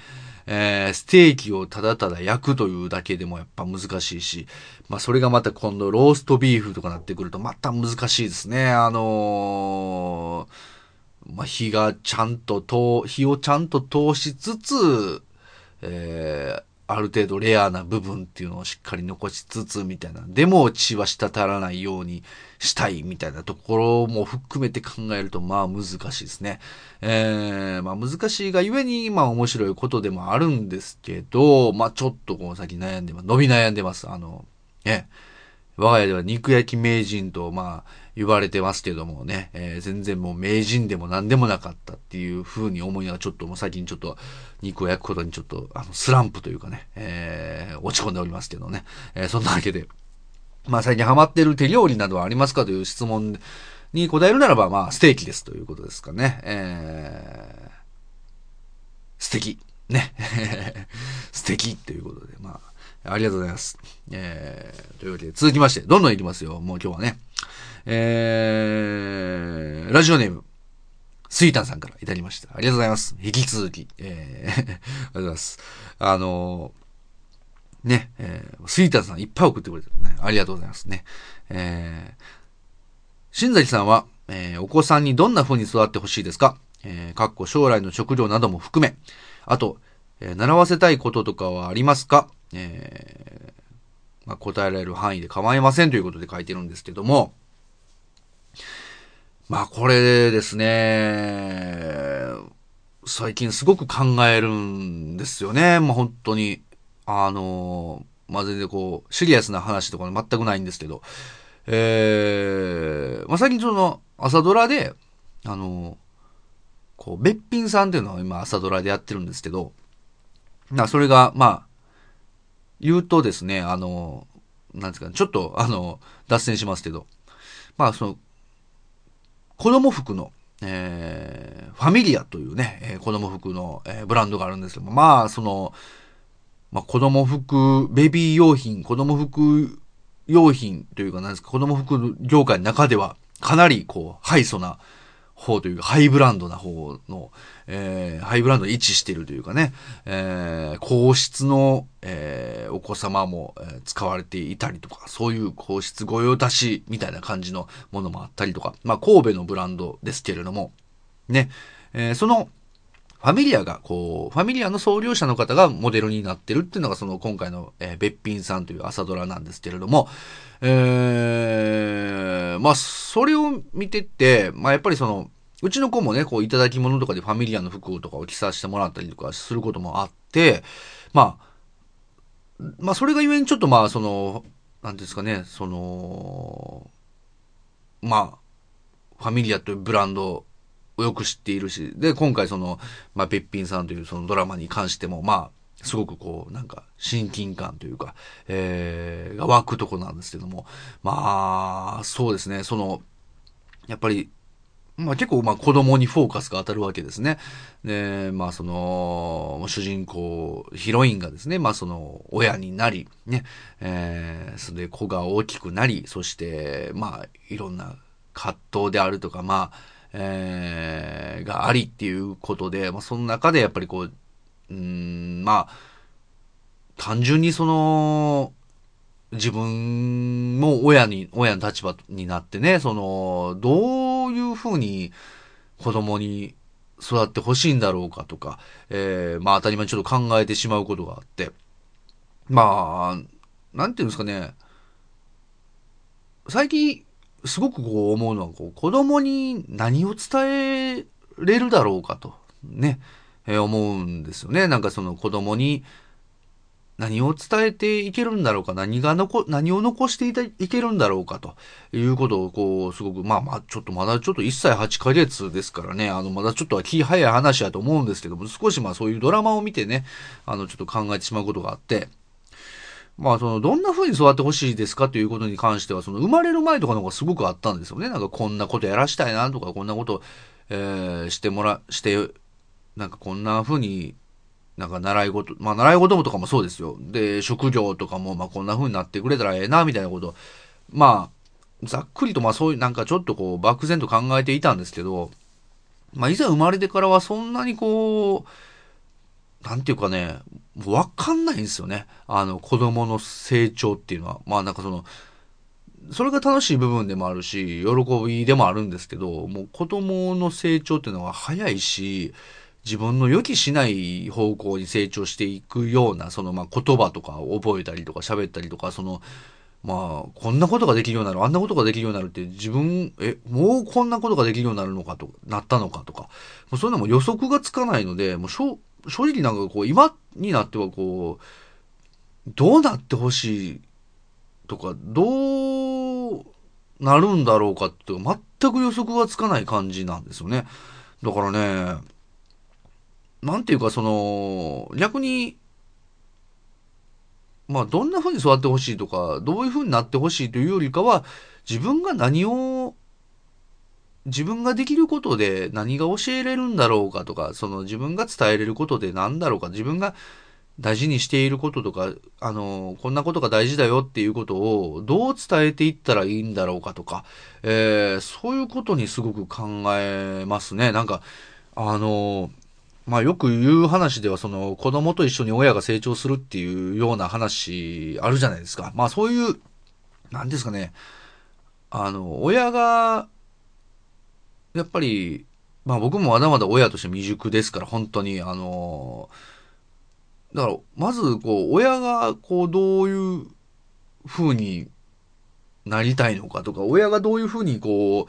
えー、ステーキをただただ焼くというだけでもやっぱ難しいし、まあそれがまた今度ローストビーフとかなってくるとまた難しいですね。あのーまあ、火がちゃんと通、火をちゃんと通しつつ、えー、ある程度レアな部分っていうのをしっかり残しつつみたいな。でも血は滴らないようにしたいみたいなところも含めて考えるとまあ難しいですね。えー、まあ難しいがゆえにまあ面白いことでもあるんですけど、まあちょっとこの先悩んでます。伸び悩んでます。あの、え、我が家では肉焼き名人とまあ言われてますけどもね、えー、全然もう名人でも何でもなかったっていう風に思いながら、ちょっともう最近ちょっと肉を焼くことにちょっと、あの、スランプというかね、えー、落ち込んでおりますけどね。えー、そんなわけで、まあ最近ハマってる手料理などはありますかという質問に答えるならば、まあステーキですということですかね。えー、素敵。ね。素敵ということで、まあ、ありがとうございます。えー、というわけで続きまして、どんどん行きますよ。もう今日はね。えー、ラジオネーム、スイタンさんからいただきました。ありがとうございます。引き続き、えー、ありがとうございます。あのー、ね、えー、スイタンさんいっぱい送ってくれてるね。ありがとうございますね。えー、新崎さんは、えー、お子さんにどんな風に育ってほしいですか？えー、かっこ将来の食料なども含め、あと、えー、習わせたいこととかはありますか？えー、まあ、答えられる範囲で構いませんということで書いてるんですけども、まあこれですね、最近すごく考えるんですよね。まあ本当に。あの、まあ全然こう、シリアスな話とか全くないんですけど、えー、まあ最近その朝ドラで、あの、こう、べっぴんさんっていうのを今朝ドラでやってるんですけど、な、それが、まあ、言うとですね、あの、なんですかね、ちょっと、あの、脱線しますけど、まあ、その、子供服の、えー、ファミリアというね、えー、子供服の、えー、ブランドがあるんですけども、まあ、その、まあ、子供服、ベビー用品、子供服用品というか、なんですか、子供服業界の中では、かなり、こう、ハイソな、方というか、ハイブランドな方の、えー、ハイブランドに位置してるというかね、えー、皇室の、えー、お子様も、えー、使われていたりとか、そういう皇室御用達みたいな感じのものもあったりとか、まあ、神戸のブランドですけれども、ね、えー、その、ファミリアが、こう、ファミリアの創業者の方がモデルになってるっていうのが、その今回の、えー、べっぴんさんという朝ドラなんですけれども、えー、まあ、それを見てて、まあ、やっぱりその、うちの子もね、こう、いただき物とかでファミリアの服とかを着させてもらったりとかすることもあって、まあ、まあ、それがゆえにちょっとまあ、その、なんですかね、その、まあ、ファミリアというブランドよく知っているし、で、今回その、まあ、べっぴんさんというそのドラマに関しても、まあ、すごくこう、なんか、親近感というか、えー、が湧くとこなんですけども、まあ、そうですね、その、やっぱり、まあ結構まあ子供にフォーカスが当たるわけですね。で、まあその、主人公、ヒロインがですね、まあその親になり、ね、えー、それで子が大きくなり、そしてまあいろんな葛藤であるとか、まあ、えー、がありっていうことで、まあその中でやっぱりこう、うん、まあ、単純にその、自分も親に、親の立場になってね、その、どういうふうに子供に育ってほしいんだろうかとか、えー、まあ当たり前にちょっと考えてしまうことがあって、まあ、なんていうんですかね、最近、すごくこう思うのは、こう、子供に何を伝えれるだろうかと、ね、えー、思うんですよね。なんかその子供に、何を伝えていけるんだろうか、何が残、何を残していたいけるんだろうか、ということを、こう、すごく、まあまあ、ちょっとまだちょっと1歳8ヶ月ですからね、あの、まだちょっとは気早い話やと思うんですけども、少しまあそういうドラマを見てね、あの、ちょっと考えてしまうことがあって、まあ、その、どんな風に育ってほしいですかということに関しては、その、生まれる前とかの方がすごくあったんですよね。なんか、こんなことやらしたいなとか、こんなこと、えー、してもら、して、なんかこんな風になんか習い事、まあ習い事とかもそうですよ。で、職業とかも、まあこんな風になってくれたらええな、みたいなこと。まあ、ざっくりとまあそういうなんかちょっとこう漠然と考えていたんですけど、まあいざ生まれてからはそんなにこう、なんていうかね、わかんないんですよね。あの子供の成長っていうのは。まあなんかその、それが楽しい部分でもあるし、喜びでもあるんですけど、もう子供の成長っていうのは早いし、自分の予期しない方向に成長していくような、そのまあ言葉とか覚えたりとか喋ったりとか、その、まあ、こんなことができるようになる、あんなことができるようになるって自分、え、もうこんなことができるようになるのかと、なったのかとか、もうそういうのも予測がつかないので、もう正直なんかこう、今になってはこう、どうなってほしいとか、どうなるんだろうかって全く予測がつかない感じなんですよね。だからね、なんていうか、その、逆に、まあ、どんな風に育ってほしいとか、どういう風になってほしいというよりかは、自分が何を、自分ができることで何が教えれるんだろうかとか、その自分が伝えれることで何だろうか、自分が大事にしていることとか、あの、こんなことが大事だよっていうことをどう伝えていったらいいんだろうかとか、えー、そういうことにすごく考えますね。なんか、あの、まあよく言う話ではその子供と一緒に親が成長するっていうような話あるじゃないですか。まあそういう、なんですかね。あの、親が、やっぱり、まあ僕もまだまだ親として未熟ですから、本当に、あの、だから、まず、こう、親が、こう、どういう風になりたいのかとか、親がどういう風に、こ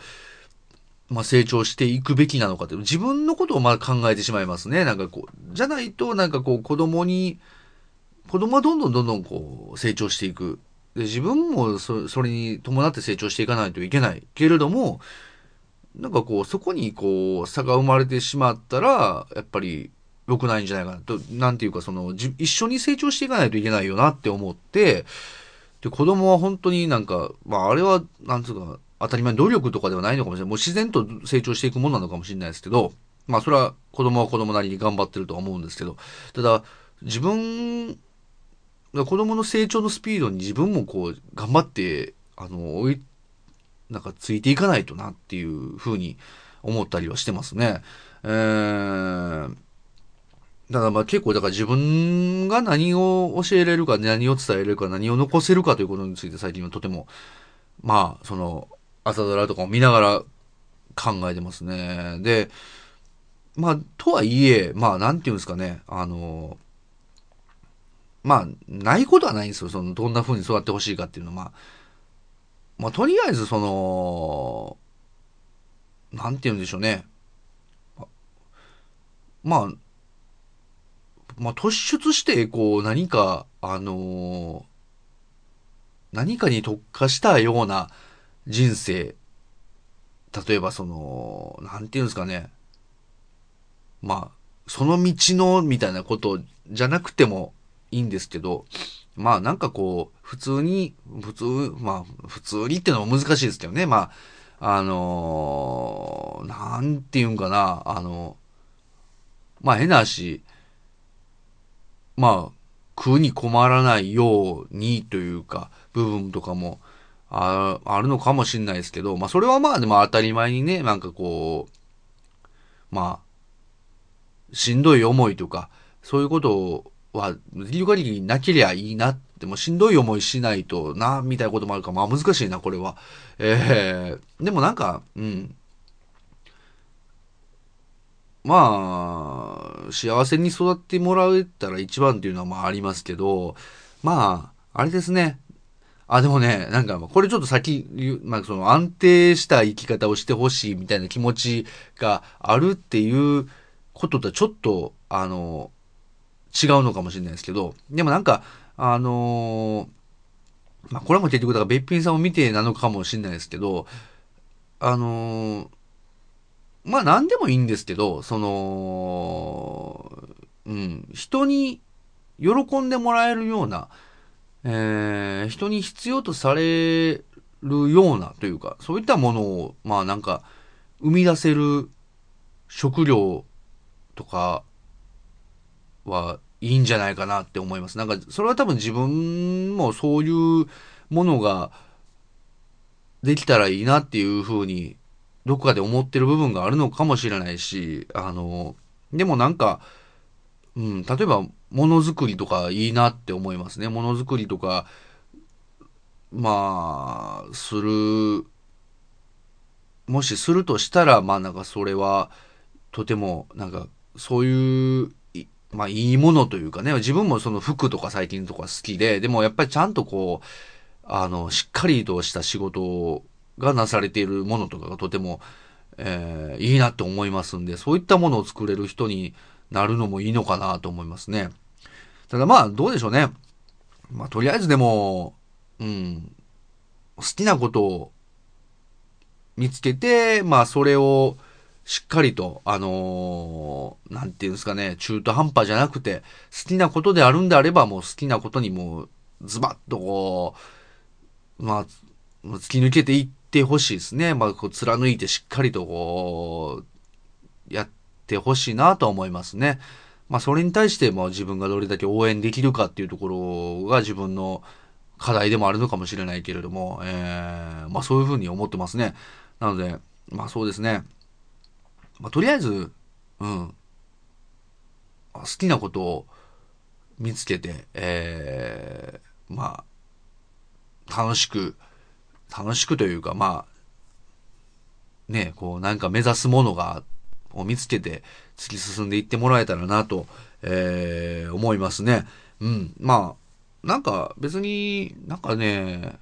う、まあ、成長していくべきなのかって、自分のことをまあ考えてしまいますね。なんかこう、じゃないと、なんかこう、子供に、子供はどんどんどんどんこう、成長していく。で、自分もそそれに伴って成長していかないといけない。けれども、なんかこう、そこにこう、差が生まれてしまったら、やっぱり良くないんじゃないかなと、なんていうかその、一緒に成長していかないといけないよなって思って、で、子供は本当になんか、まああれは、なんつうか、当たり前努力とかではないのかもしれない。もう自然と成長していくものなのかもしれないですけど、まあそれは子供は子供なりに頑張ってるとは思うんですけど、ただ自分、子供の成長のスピードに自分もこう頑張って、あの、追い、なんかついていかないとなっていうふうに思ったりはしてますね。えー、だからまあ結構だから自分が何を教えれるか、何を伝えれるか、何を残せるかということについて最近はとても、まあ、その、朝ドラとかを見ながら考えてますね。で、まあ、とはいえ、まあ、なんていうんですかね、あの、まあ、ないことはないんですよ。その、どんな風に育ってほしいかっていうのは、まあ、まあ、とりあえず、その、なんて言うんでしょうね。まあ、まあ、突出して、こう、何か、あの何かに特化したような、人生、例えばその、なんていうんですかね。まあ、その道の、みたいなことじゃなくてもいいんですけど、まあなんかこう、普通に、普通、まあ普通にってのも難しいですけどね。まああのーなんていうんかな、あの、まあ変な話、まあ、食うに困らないようにというか、部分とかもああるのかもしれないですけど、まあそれはまあでも当たり前にね、なんかこう、まあ、しんどい思いとか、そういうことをは、できる限りなけりゃいいなって、もうしんどい思いしないとな、みたいなこともあるから、まあ難しいな、これは。ええでもなんか、うん。まあ、幸せに育ってもらえたら一番っていうのはまあありますけど、まあ、あれですね。あ、でもね、なんか、これちょっと先、まあその安定した生き方をしてほしいみたいな気持ちがあるっていうこととはちょっと、あの、違うのかもしれないですけど、でもなんか、あのまあこれも結局だからべっぴんさんを見てなのかもしれないですけど、あのまあ何でもいいんですけど、その、うん、人に喜んでもらえるような、えー、人に必要とされるようなというか、そういったものを、まあなんか、生み出せる食料とかはい。い。んじゃない。かなって思い。ます。なんか、それは多分自分もそうい。うものができたらい。い。なってい。うふうに、どこかで思ってる部分があるのかもしれない。し、あの、でもなんか、うん、例えば、ものづくりとかい。い。なって思い。ますね。ものづくりとか、まあ、する、もしするとしたら、まあなんかそれは、とても、なんか、そうい。う、まあいいものというかね、自分もその服とか最近とか好きで、でもやっぱりちゃんとこう、あの、しっかりとした仕事がなされているものとかがとても、えーいいなと思いますんで、そういったものを作れる人になるのもいいのかなと思いますね。ただまあ、どうでしょうね。まあ、とりあえずでも、うん、好きなことを見つけて、まあ、それをしっかりと、あのーなんていうんですかね、中途半端じゃなくて、好きなことであるんであれば、もう好きなことにもう、ズバッとこう、まあ、突き抜けていってほしいですね。まあ、こう貫いてしっかりとこう、やってほしいなと思いますね。まあ、それに対しても自分がどれだけ応援できるかっていうところが自分の課題でもあるのかもしれないけれども、えー、まあ、そういうふうに思ってますね。なので、まあ、そうですね。まあ、とりあえず、うん。好きなことを見つけて、えー、まあ、楽しく、楽しくというか、まあ、ね、こう、なんか目指すものが、を見つけて突き進んでいってもらえたらなと、えー、思いますね。うん。まあ、なんか別に、なんかね、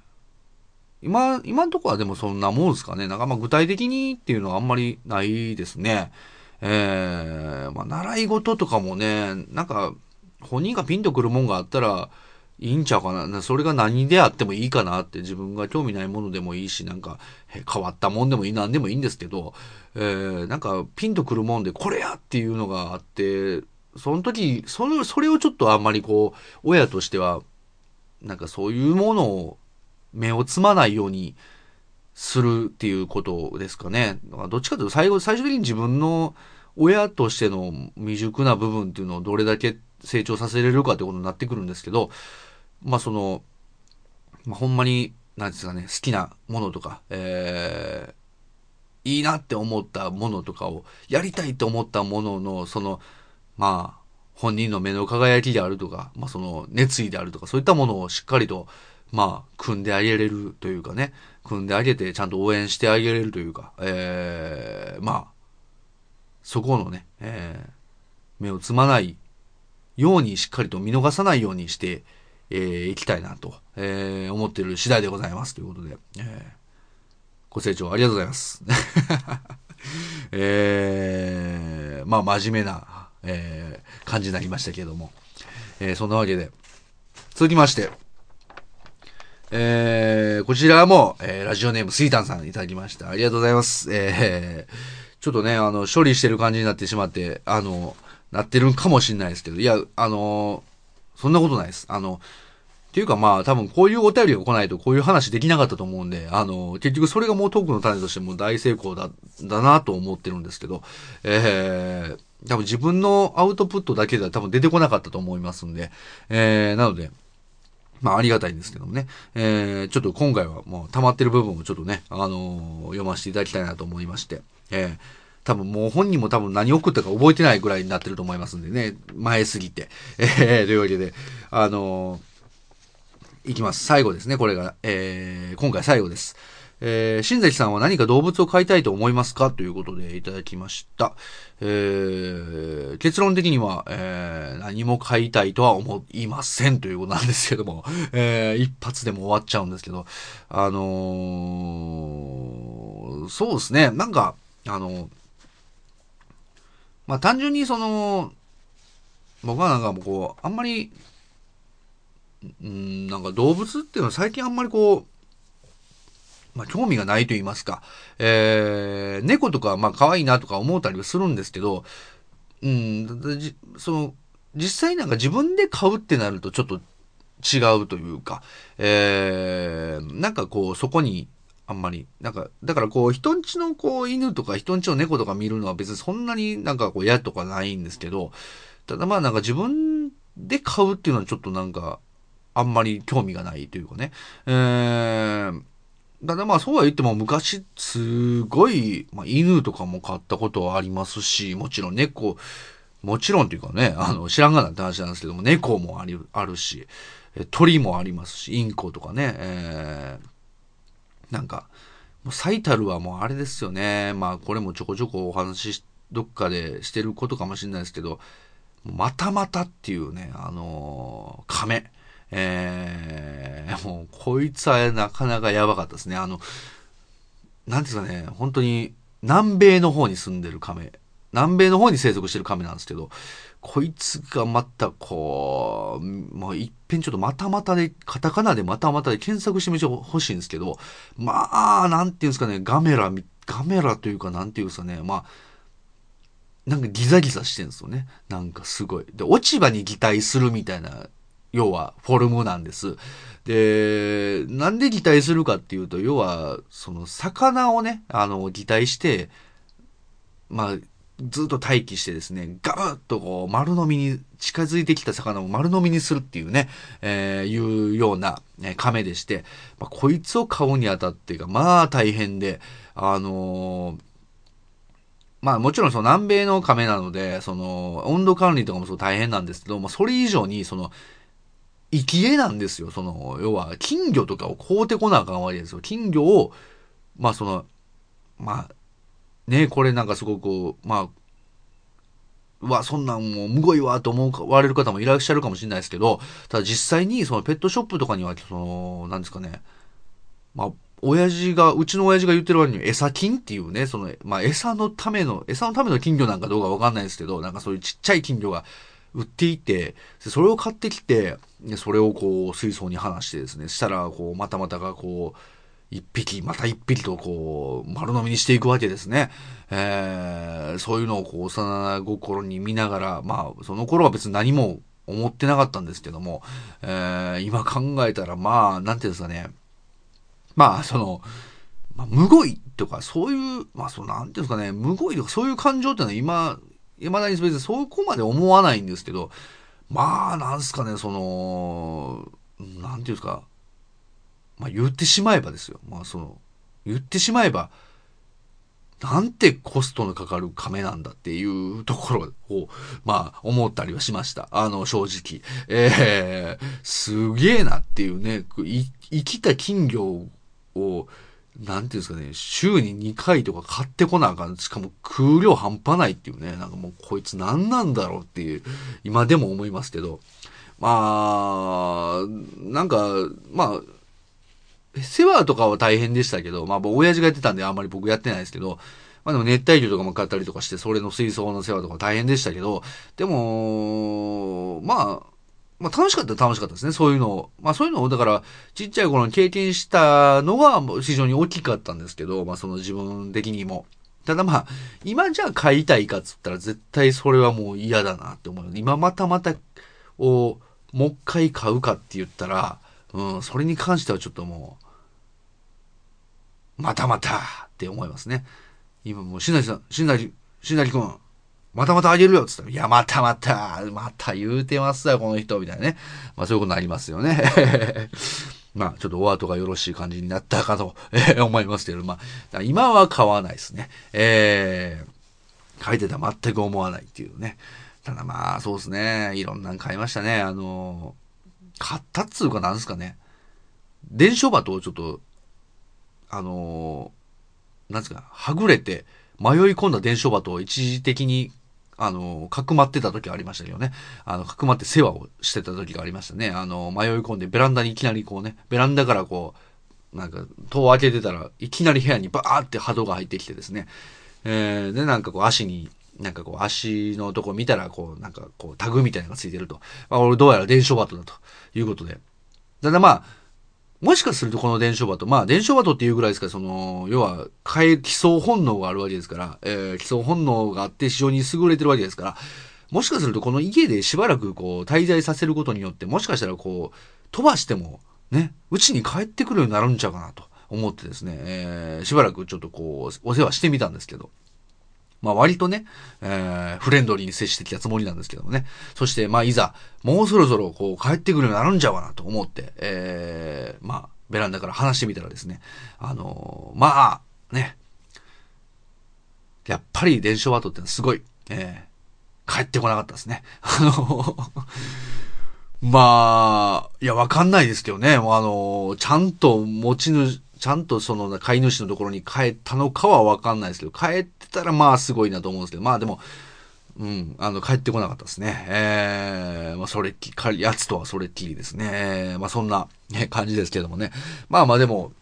今、今んとこはでもそんなもんすかね。なんかまあ具体的にっていうのはあんまりないですね。えー、まあ習い事とかもね、なんか本人がピンとくるもんがあったらいいんちゃうかな。それが何であってもいいかなって自分が興味ないものでもいいし、なんか変わったもんでもいい、なんでもいいんですけど、えー、なんかピンとくるもんでこれやっていうのがあって、その時、それ、それをちょっとあんまりこう、親としては、なんかそういうものを目をつまないようにするっていうことですかね。だからどっちかというと最後、最終的に自分の親としての未熟な部分っていうのをどれだけ成長させれるかってことになってくるんですけど、まあその、まあほんまに、なんですかね、好きなものとか、えー、いいなって思ったものとかを、やりたいと思ったものの、その、まあ、本人の目の輝きであるとか、まあその熱意であるとか、そういったものをしっかりと、まあ、組んであげれるというかね、組んであげてちゃんと応援してあげれるというか、えー、まあ、そこのね、えー、目をつまないようにしっかりと見逃さないようにして、えー、いきたいなと、えー、思ってる次第でございますということで、えー、ご清聴ありがとうございます。えー、まあ真面目な、えー、感じになりましたけれども、えー、そんなわけで、続きまして、えー、こちらも、えー、ラジオネームスイタンさんいただきました。ありがとうございます。えー、ちょっとね、あの、処理してる感じになってしまって、あの、なってるかもしれないですけど、いや、あの、そんなことないです。あの、っていうかまあ多分こういうお便りが来ないとこういう話できなかったと思うんで、あの、結局それがもうトークの種としても大成功だ、だなと思ってるんですけど、えー、多分自分のアウトプットだけでは多分出てこなかったと思いますんで、えー、なので、まあありがたいんですけどもね、えー、ちょっと今回はもう溜まってる部分をちょっとね、あのー、読ませていただきたいなと思いまして、えー、多分もう本人も多分何送ったか覚えてないぐらいになってると思いますんでね、前すぎて。えー、というわけで、あのーいきます。最後ですね、これが。えー、今回最後です。えー、新崎さんは何か動物を飼いたいと思いますか？ということでいただきました。えー、結論的には、えー、何も飼いたいとは思いませんということなんですけども、えー、一発でも終わっちゃうんですけど、あのー、そうですね、なんか、あの、まあ、単純にその、僕はなんかもうこう、あんまりうん、なんか動物っていうのは最近あんまりこう、まあ、興味がないと言いますか、えー、猫とか、まあ、可愛いなとか思ったりはするんですけど、うん、その、実際なんか自分で飼うってなるとちょっと違うというか、えー、なんかこう、そこに、あんまり、なんか、だからこう、人んちのこう、犬とか人んちの猫とか見るのは別にそんなになんかこう、嫌とかないんですけど、ただまあなんか自分で飼うっていうのはちょっとなんか、あんまり興味がないというかね。えー、ただまあそうは言っても昔すごい、まあ、犬とかも飼ったことはありますし、もちろん猫、もちろんというかね、あの、知らんがなって話なんですけども、猫もあり、あるし、鳥もありますし、インコとかね、えー、なんか、もう最たるはもうあれですよね。まあこれもちょこちょこお話し、どっかでしてることかもしれないですけど、またまたっていうね、あのー、亀。えー、もう、こいつはなかなかやばかったですね。あの、なんですかね、本当に、南米の方に住んでる亀。南米の方に生息してる亀なんですけど、こいつがまたこう、もういっぺんちょっとまたまたで、カタカナでまたまたで検索してみてほしいんですけど、まあ、なんていうんですかね、ガメラ、ガメラというかなんていうんですかね、まあ、なんかギザギザしてんですよね。なんかすごい。で、落ち葉に擬態するみたいな要はフォルムなんです。で、なんで擬態するかっていうと、要は、その魚をね、あの、擬態して、まあ、ずっと待機してですね、ガブッとこう、丸飲みに近づいてきた魚を丸飲みにするっていうね、えー、いうような、ね、亀でして、まあ、こいつを買うにあたってが、まあ大変で、あのー、まあもちろんその南米の亀なので、その温度管理とかもそう大変なんですけど、まあそれ以上にその生き餌なんですよ。その、要は、金魚とかを買うてこなあかんわけですよ。金魚を、まあその、まあ、ね、これなんかすごく、まあ、うわ、そんなんもうむごいわと思われる方もいらっしゃるかもしれないですけど、ただ実際にそのペットショップとかには、その、なんですかね、まあ、親父が、うちの親父が言ってる割に餌金っていうね、その、まあ、餌のための、餌のための金魚なんかどうかわかんないですけど、なんかそういうちっちゃい金魚が売っていて、それを買ってきて、それをこう水槽に放してですね、したらこうまたまたがこう、一匹、また一匹とこう、丸飲みにしていくわけですね。えー、そういうのをこう、幼心に見ながら、まあ、その頃は別に何も思ってなかったんですけども、えー、今考えたら、まあ、なんていうんですかね。まあ、その、まあ、むごいとか、そういう、まあ、その、なんていうんですかね、むごいとか、そういう感情っていうのは今、未だに別にそこまで思わないんですけど、まあ、なんすかね、その、なんていうんですか、まあ言ってしまえばですよ。まあその、言ってしまえば、なんてコストのかかる亀なんだっていうところを、まあ、思ったりはしました。あの、正直。ええー、すげえなっていうね、生きた金魚を、なんていうんですかね、週に2回とか買ってこなあかん。しかも空量半端ないっていうね、なんかもうこいつ何なんだろうっていう、今でも思いますけど。まあ、なんか、まあ、世話とかは大変でしたけど、まあ、親父がやってたんであんまり僕やってないですけど、まあでも熱帯魚とかも買ったりとかして、それの水槽の世話とか大変でしたけど、でも、まあ、まあ楽しかったら楽しかったですね。そういうのを。まあそういうのを、だから、ちっちゃい頃に経験したのは非常に大きかったんですけど、まあその自分的にも。ただまあ、今じゃあ買いたいかっつったら絶対それはもう嫌だなって思う。今またまた、を、もう一回買うかって言ったら、うん、それに関してはちょっともう、またまたって思いますね。今もう、しなりさん、しなり、しなりくん、またまたあげるよっつったら、いや、またまた、また言うてますよ、この人、みたいなね。まあそういうことになりますよね。まあ、ちょっとお後がよろしい感じになったかと、えー、思いますけど、まあ、今は買わないですね。えー、書いてたら全く思わないっていうね。ただまあ、そうですね。いろんなの買いましたね。あの、買ったっつうかなんですかね。電書バトをちょっと、あの、なんですか、はぐれて迷い込んだ電書バトを一時的にあの、かくまってた時ありましたけどね。あの、かくまって世話をしてた時がありましたね。あの、迷い込んでベランダにいきなりこうね、ベランダからこう、なんか、戸を開けてたらいきなり部屋にバーって波動が入ってきてですね。えー、で、なんかこう足に、なんかこう足のとこ見たら、こう、なんかこうタグみたいなのがついてると。まあ、俺どうやら伝承バトだということで。ただまあ、もしかするとこの伝承バト、まあ伝承バトっていうぐらいですから、その、要は、変え、基礎本能があるわけですから、えー、基礎本能があって非常に優れてるわけですから、もしかするとこの家でしばらくこう、滞在させることによって、もしかしたらこう、飛ばしても、ね、うちに帰ってくるようになるんちゃうかなと思ってですね、えー、しばらくちょっとこう、お世話してみたんですけど、まあ割とね、えー、フレンドリーに接してきたつもりなんですけどもね。そして、まあいざ、もうそろそろこう帰ってくるようになるんじゃわなと思って、えー、まあ、ベランダから話してみたらですね、あのー、まあ、ね、やっぱり電書バトってのはすごい、えー、帰ってこなかったですね。あのまあ、いや、わかんないですけどね。あの、ちゃんと持ち主、ちゃんとその飼い主のところに帰ったのかはわかんないですけど、帰ってたらまあすごいなと思うんですけど、まあでも、うん、あの、帰ってこなかったですね。えー、まあそれっきり、やつとはそれっきりですね。えー、まあそんな、ね、感じですけどもね。まあまあでも、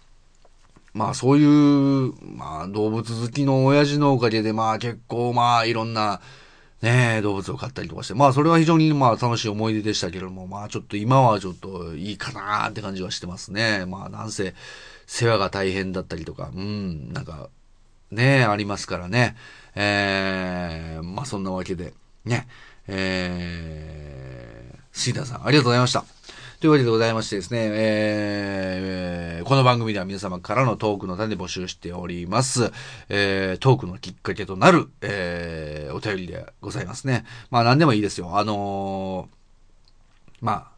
まあそういう、まあ動物好きの親父のおかげで、まあ結構まあいろんな、ね動物を飼ったりとかして、まあそれは非常にまあ楽しい思い出でしたけれども、まあちょっと今はちょっといいかなって感じはしてますね。まあなんせ、世話が大変だったりとか、うん、なんか、ねありますからね。えー、まあそんなわけで、ね、えー、シータさん、ありがとうございました。というわけでございましてですね、えー、この番組では皆様からのトークの種募集しております。えー、トークのきっかけとなる、えー、お便りでございますね。まあ何でもいいですよ。あのー、まあ、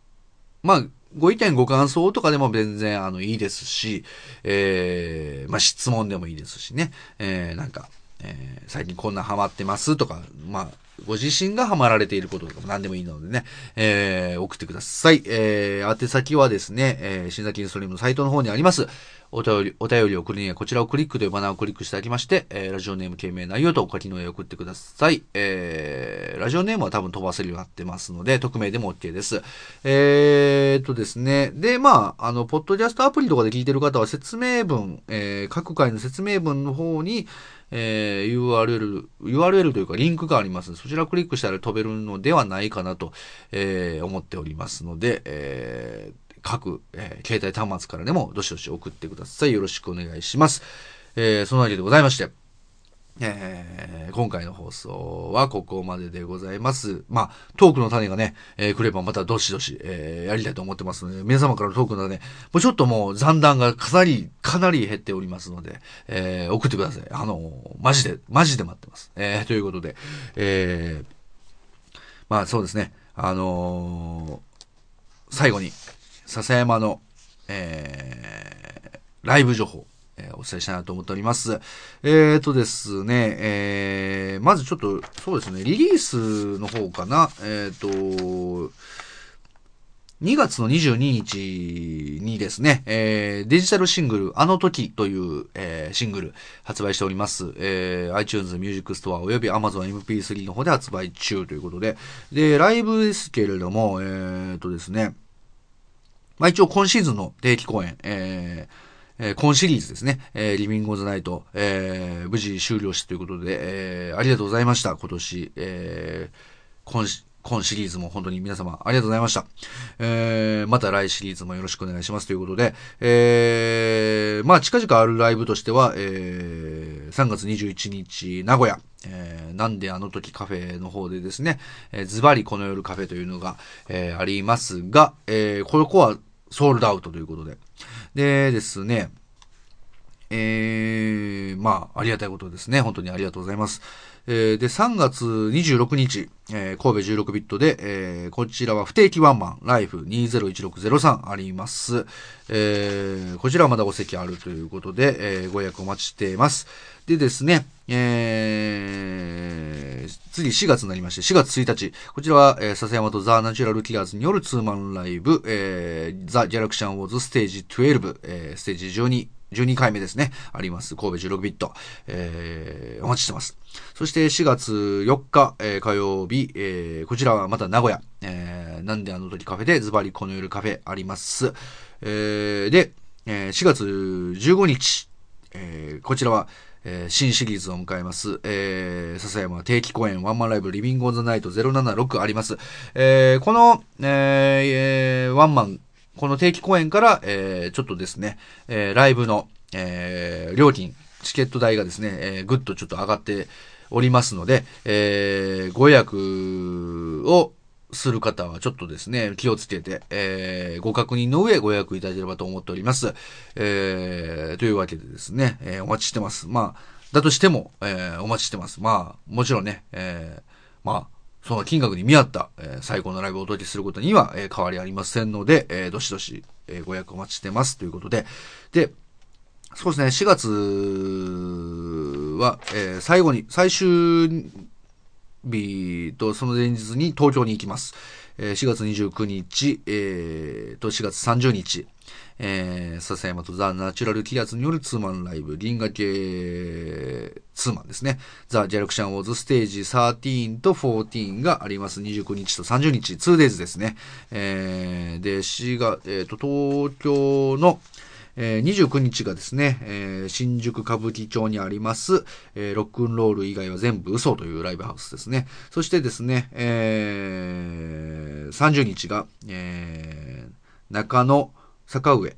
まあ、ご意見ご感想とかでも全然あのいいですし、えー、まあ質問でもいいですしね、えー、なんか、えー、最近こんなハマってますとか、まあ、ご自身がハマられていることとかも何でもいいのでね、えー、送ってください。えー、宛先はですね、えー、新崎インストリームのサイトの方にあります。お便り、お便りを送るにはこちらをクリックというバナーをクリックしていただきまして、えー、ラジオネーム、件名、内容とお書きの絵を送ってください。えー、ラジオネームは多分飛ばせるようになってますので、匿名でも OK です。えー、っとですね。で、まあ、あの、ポッドキャストアプリとかで聞いてる方は説明文、えー、各回の説明文の方に、えー、URL、URL というかリンクがあります。そちらをクリックしたら飛べるのではないかなと、えー、思っておりますので、えー各、えー、携帯端末からでもどしどし送ってください。よろしくお願いします。えー、そのわけでございまして、えー、今回の放送はここまででございます。まあ、トークの種がね、えー、来ればまたどしどし、えー、やりたいと思ってますので、皆様からのトークの種、もうちょっともう残弾がかなり、かなり減っておりますので、えー、送ってください。あのマジで、マジで待ってます。えー、ということで、えー、まあそうですね、あのー、最後に、笹山の、えー、ライブ情報、えー、お伝えしたいなと思っております。えーとですね、えー、まずちょっと、そうですね、リリースの方かな、えーと、2月の22日にですね、えー、デジタルシングル、あの時という、えー、シングル発売しております。えー、iTunes Music Store および Amazon MP3 の方で発売中ということで、で、ライブですけれども、えーとですね、まあ一応今シーズンの定期公演、えー、えー、今シリーズですね、えー、リビングオズナイト、えー、無事終了したということで、えー、ありがとうございました、今年、えー、今今シリーズも本当に皆様ありがとうございました。えー、また来シリーズもよろしくお願いしますということで、えー、まあ近々あるライブとしては、えー、3月21日、名古屋、えー、なんであの時カフェの方でですね、えー、ズバリこの夜カフェというのが、えー、ありますが、えー、この子はソールドアウトということで。でですね、えー、まあ、ありがたいことですね。本当にありがとうございます。えー、で、3月26日、えー、神戸16ビットで、えー、こちらは不定期ワンマン、ライフ201603あります。えー、こちらはまだお席あるということで、えー、ご予約お待ちしています。でですね、えー、次4月になりまして、4月1日、こちらは、えー、笹山とザ・ナチュラル・キラーズによるツーマンライブ、えー、ザ・ギャラクシャン・ウォーズステージ12、えー、ステージ12、12回目ですね。あります。神戸16ビット。えー、お待ちしてます。そして4月4日、えー、火曜日、えー、こちらはまた名古屋。えー、なんであの時カフェでズバリこの夜カフェあります。えー、で、えー、4月15日、えー、こちらは、えー、新シリーズを迎えます。えー、笹山定期公演ワンマンライブリビングオンザナイト076あります。えー、この、えー、ワンマンこの定期公演から、えー、ちょっとですね、えー、ライブの、えー、料金、チケット代がですね、えー、ぐっとちょっと上がっておりますので、えー、ご予約をする方はちょっとですね、気をつけて、えー、ご確認の上ご予約いただければと思っております。えー、というわけでですね、えー、お待ちしてます。まあ、だとしても、えー、お待ちしてます。まあ、もちろんね、えー、まあ、その金額に見合った、えー、最高のライブをお届けすることには、えー、変わりありませんので、えー、どしどし、えー、ご予約お待ちしてますということで、で、そうですね、4月は、えー、最後に、最終日とその前日に東京に行きます。えー、4月29日、えー、と4月30日、えー、笹山とザ・ナチュラルキアズによるツーマンライブ、銀河系ツーマンですね。ザ・ジャラクシャン・ウォーズステージ13と14があります。29日と30日、2days ですね。えー、で、4月、え、ー、と、東京の、えー、29日がですね、新宿歌舞伎町にあります、ロックンロール以外は全部嘘というライブハウスですね。そしてですね、えー、30日が、中野坂上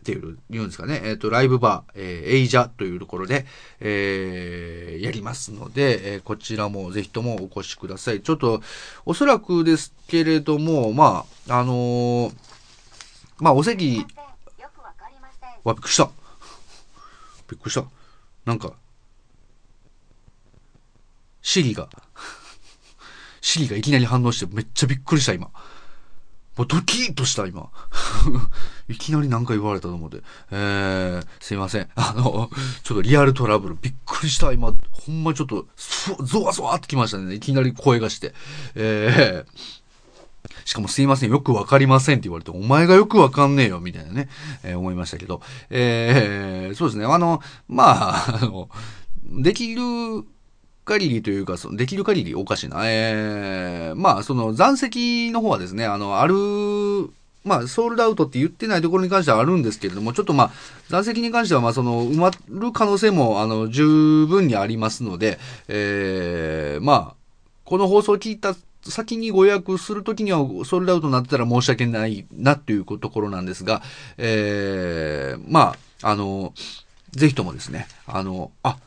っていう、言うんですかね。えっ、と、ライブバー、エイジャというところで、やりますので、こちらもぜひともお越しください。ちょっと、おそらくですけれども、まあ、あのー、まあ、お席、わ、びっくりした。びっくりした。なんか、シリが、シリがいきなり反応してめっちゃびっくりした、今。もうドキッとした、今。いきなり何か言われたと思って。えー、すいません。あの、ちょっとリアルトラブル、びっくりした、今。ほんまちょっと、ゾワゾワってきましたね。いきなり声がして。えー、しかもすいません、よくわかりませんって言われて、お前がよくわかんねえよ、みたいなね、えー、思いましたけど。えー、そうですね、あの、まあ、あの、できる限りというか、そのできる限りおかしいな。えー、まあ、その残席の方はですね、あの、ある、まあ、ソールドアウトって言ってないところに関してはあるんですけれども、ちょっとまあ、残席に関しては、まあ、その、埋まる可能性も、あの、十分にありますので、えー、まあ、この放送を聞いた先にご予約するときには、ソールドアウトになってたら申し訳ないなっていうところなんですが、えー、まあ、あの、ぜひともですね、あの、あ、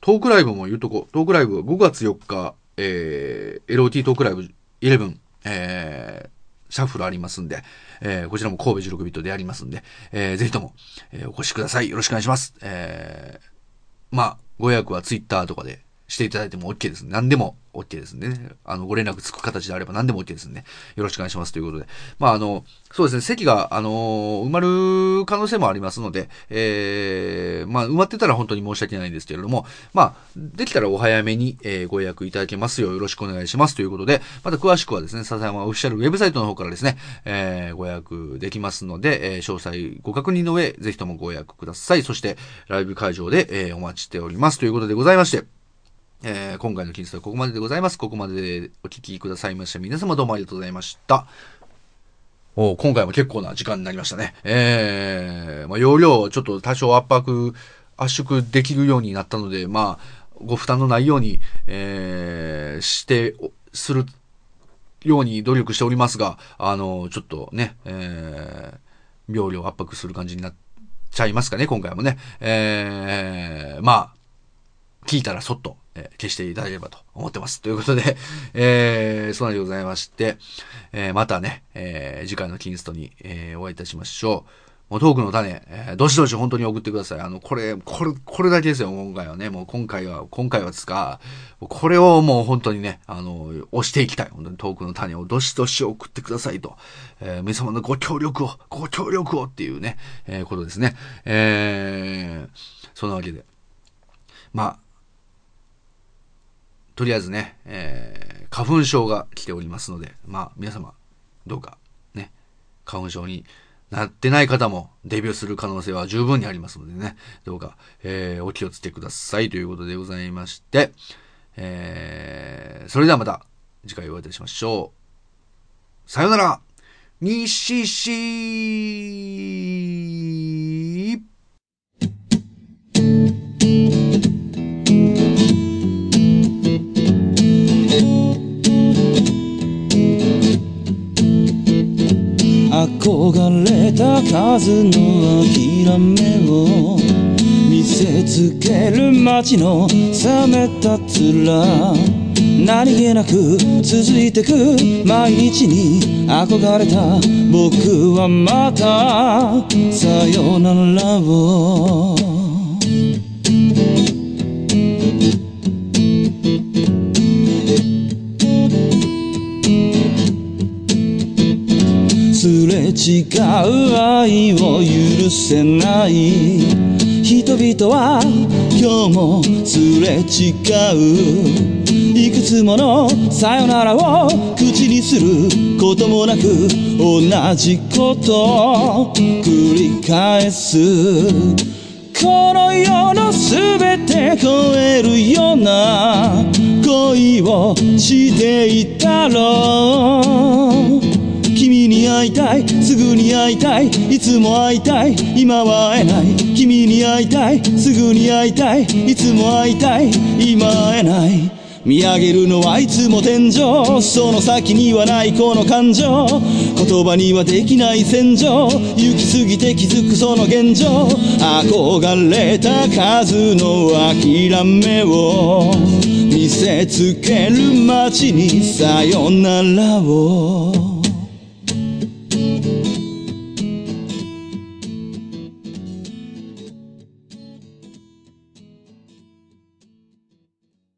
トークライブも言うとこ、トークライブは5月4日、えー、LOT トークライブ11、えー、シャッフルありますんで、えー、こちらも神戸16ビットでやりますんで、えー、ぜひとも、えー、お越しください。よろしくお願いします。えー、まあ、ご予約は Twitter とかでしていただいても OK です。何でも OK ですね。あの、ご連絡つく形であれば何でも OK ですね。よろしくお願いしますということで。まあ、あの、そうですね、席が、あの埋まる可能性もありますので、えー、まあ、埋まってたら本当に申し訳ないんですけれども、まあ、できたらお早めに、えー、ご予約いただけますようよろしくお願いしますということで、また詳しくはですね、笹山オフィシャルウェブサイトの方からですね、えー、ご予約できますので、えー、詳細ご確認の上、ぜひともご予約ください。そして、ライブ会場で、えー、お待ちしておりますということでございまして、えー、今回の金スはここまででございます。ここまでお聞きくださいました皆様どうもありがとうございました。お今回も結構な時間になりましたね。えー、まあ、容量をちょっと多少圧迫、圧縮できるようになったので、まあ、ご負担のないように、えー、して、するように努力しておりますが、あの、ちょっとね、えー、病量圧迫する感じになっちゃいますかね、今回もね。えー、まあ、聞いたらそっと、え消していただければと思ってます。ということで、えー、そうなんでございまして、えー、またね、えー、次回のキンストに、えー、お会いいたしましょう。もうトークの種、えーどしどし本当に送ってください。あの、これ、これ、これだけですよ、今回はね。もう今回は、今回はですか、これをもう本当にね、あの、押していきたい。本当にトークの種をどしどし送ってくださいと。えー皆様のご協力を、ご協力をっていうね、えーことですね。えー、そんなわけで。まあ、とりあえずね、えー、花粉症が来ておりますので、まあ、皆様、どうか、ね、花粉症になってない方もデビューする可能性は十分にありますのでね、どうか、えー、お気をつけください。ということでございまして、えー、それではまた次回お会いいたしましょう。さよなら。西し憧れた数の諦めを見せつける街の冷めた面何気なく続いてく毎日に憧れた僕はまたさよならを違う愛を許せない。人々は今日もすれ違う。いくつものさよならを口にすることもなく同じことを繰り返す。この世のすべて超えるような恋をしていたろう。会いたいすぐに会いたいいつも会いたい今は会えない。君に会いたいすぐに会いたいいつも会いたい今会えない。見上げるのはいつも天井その先にはないこの感情。言葉にはできない戦場。行き過ぎて気づくその現状。憧れた数の諦めを。見せつける街にさよならを。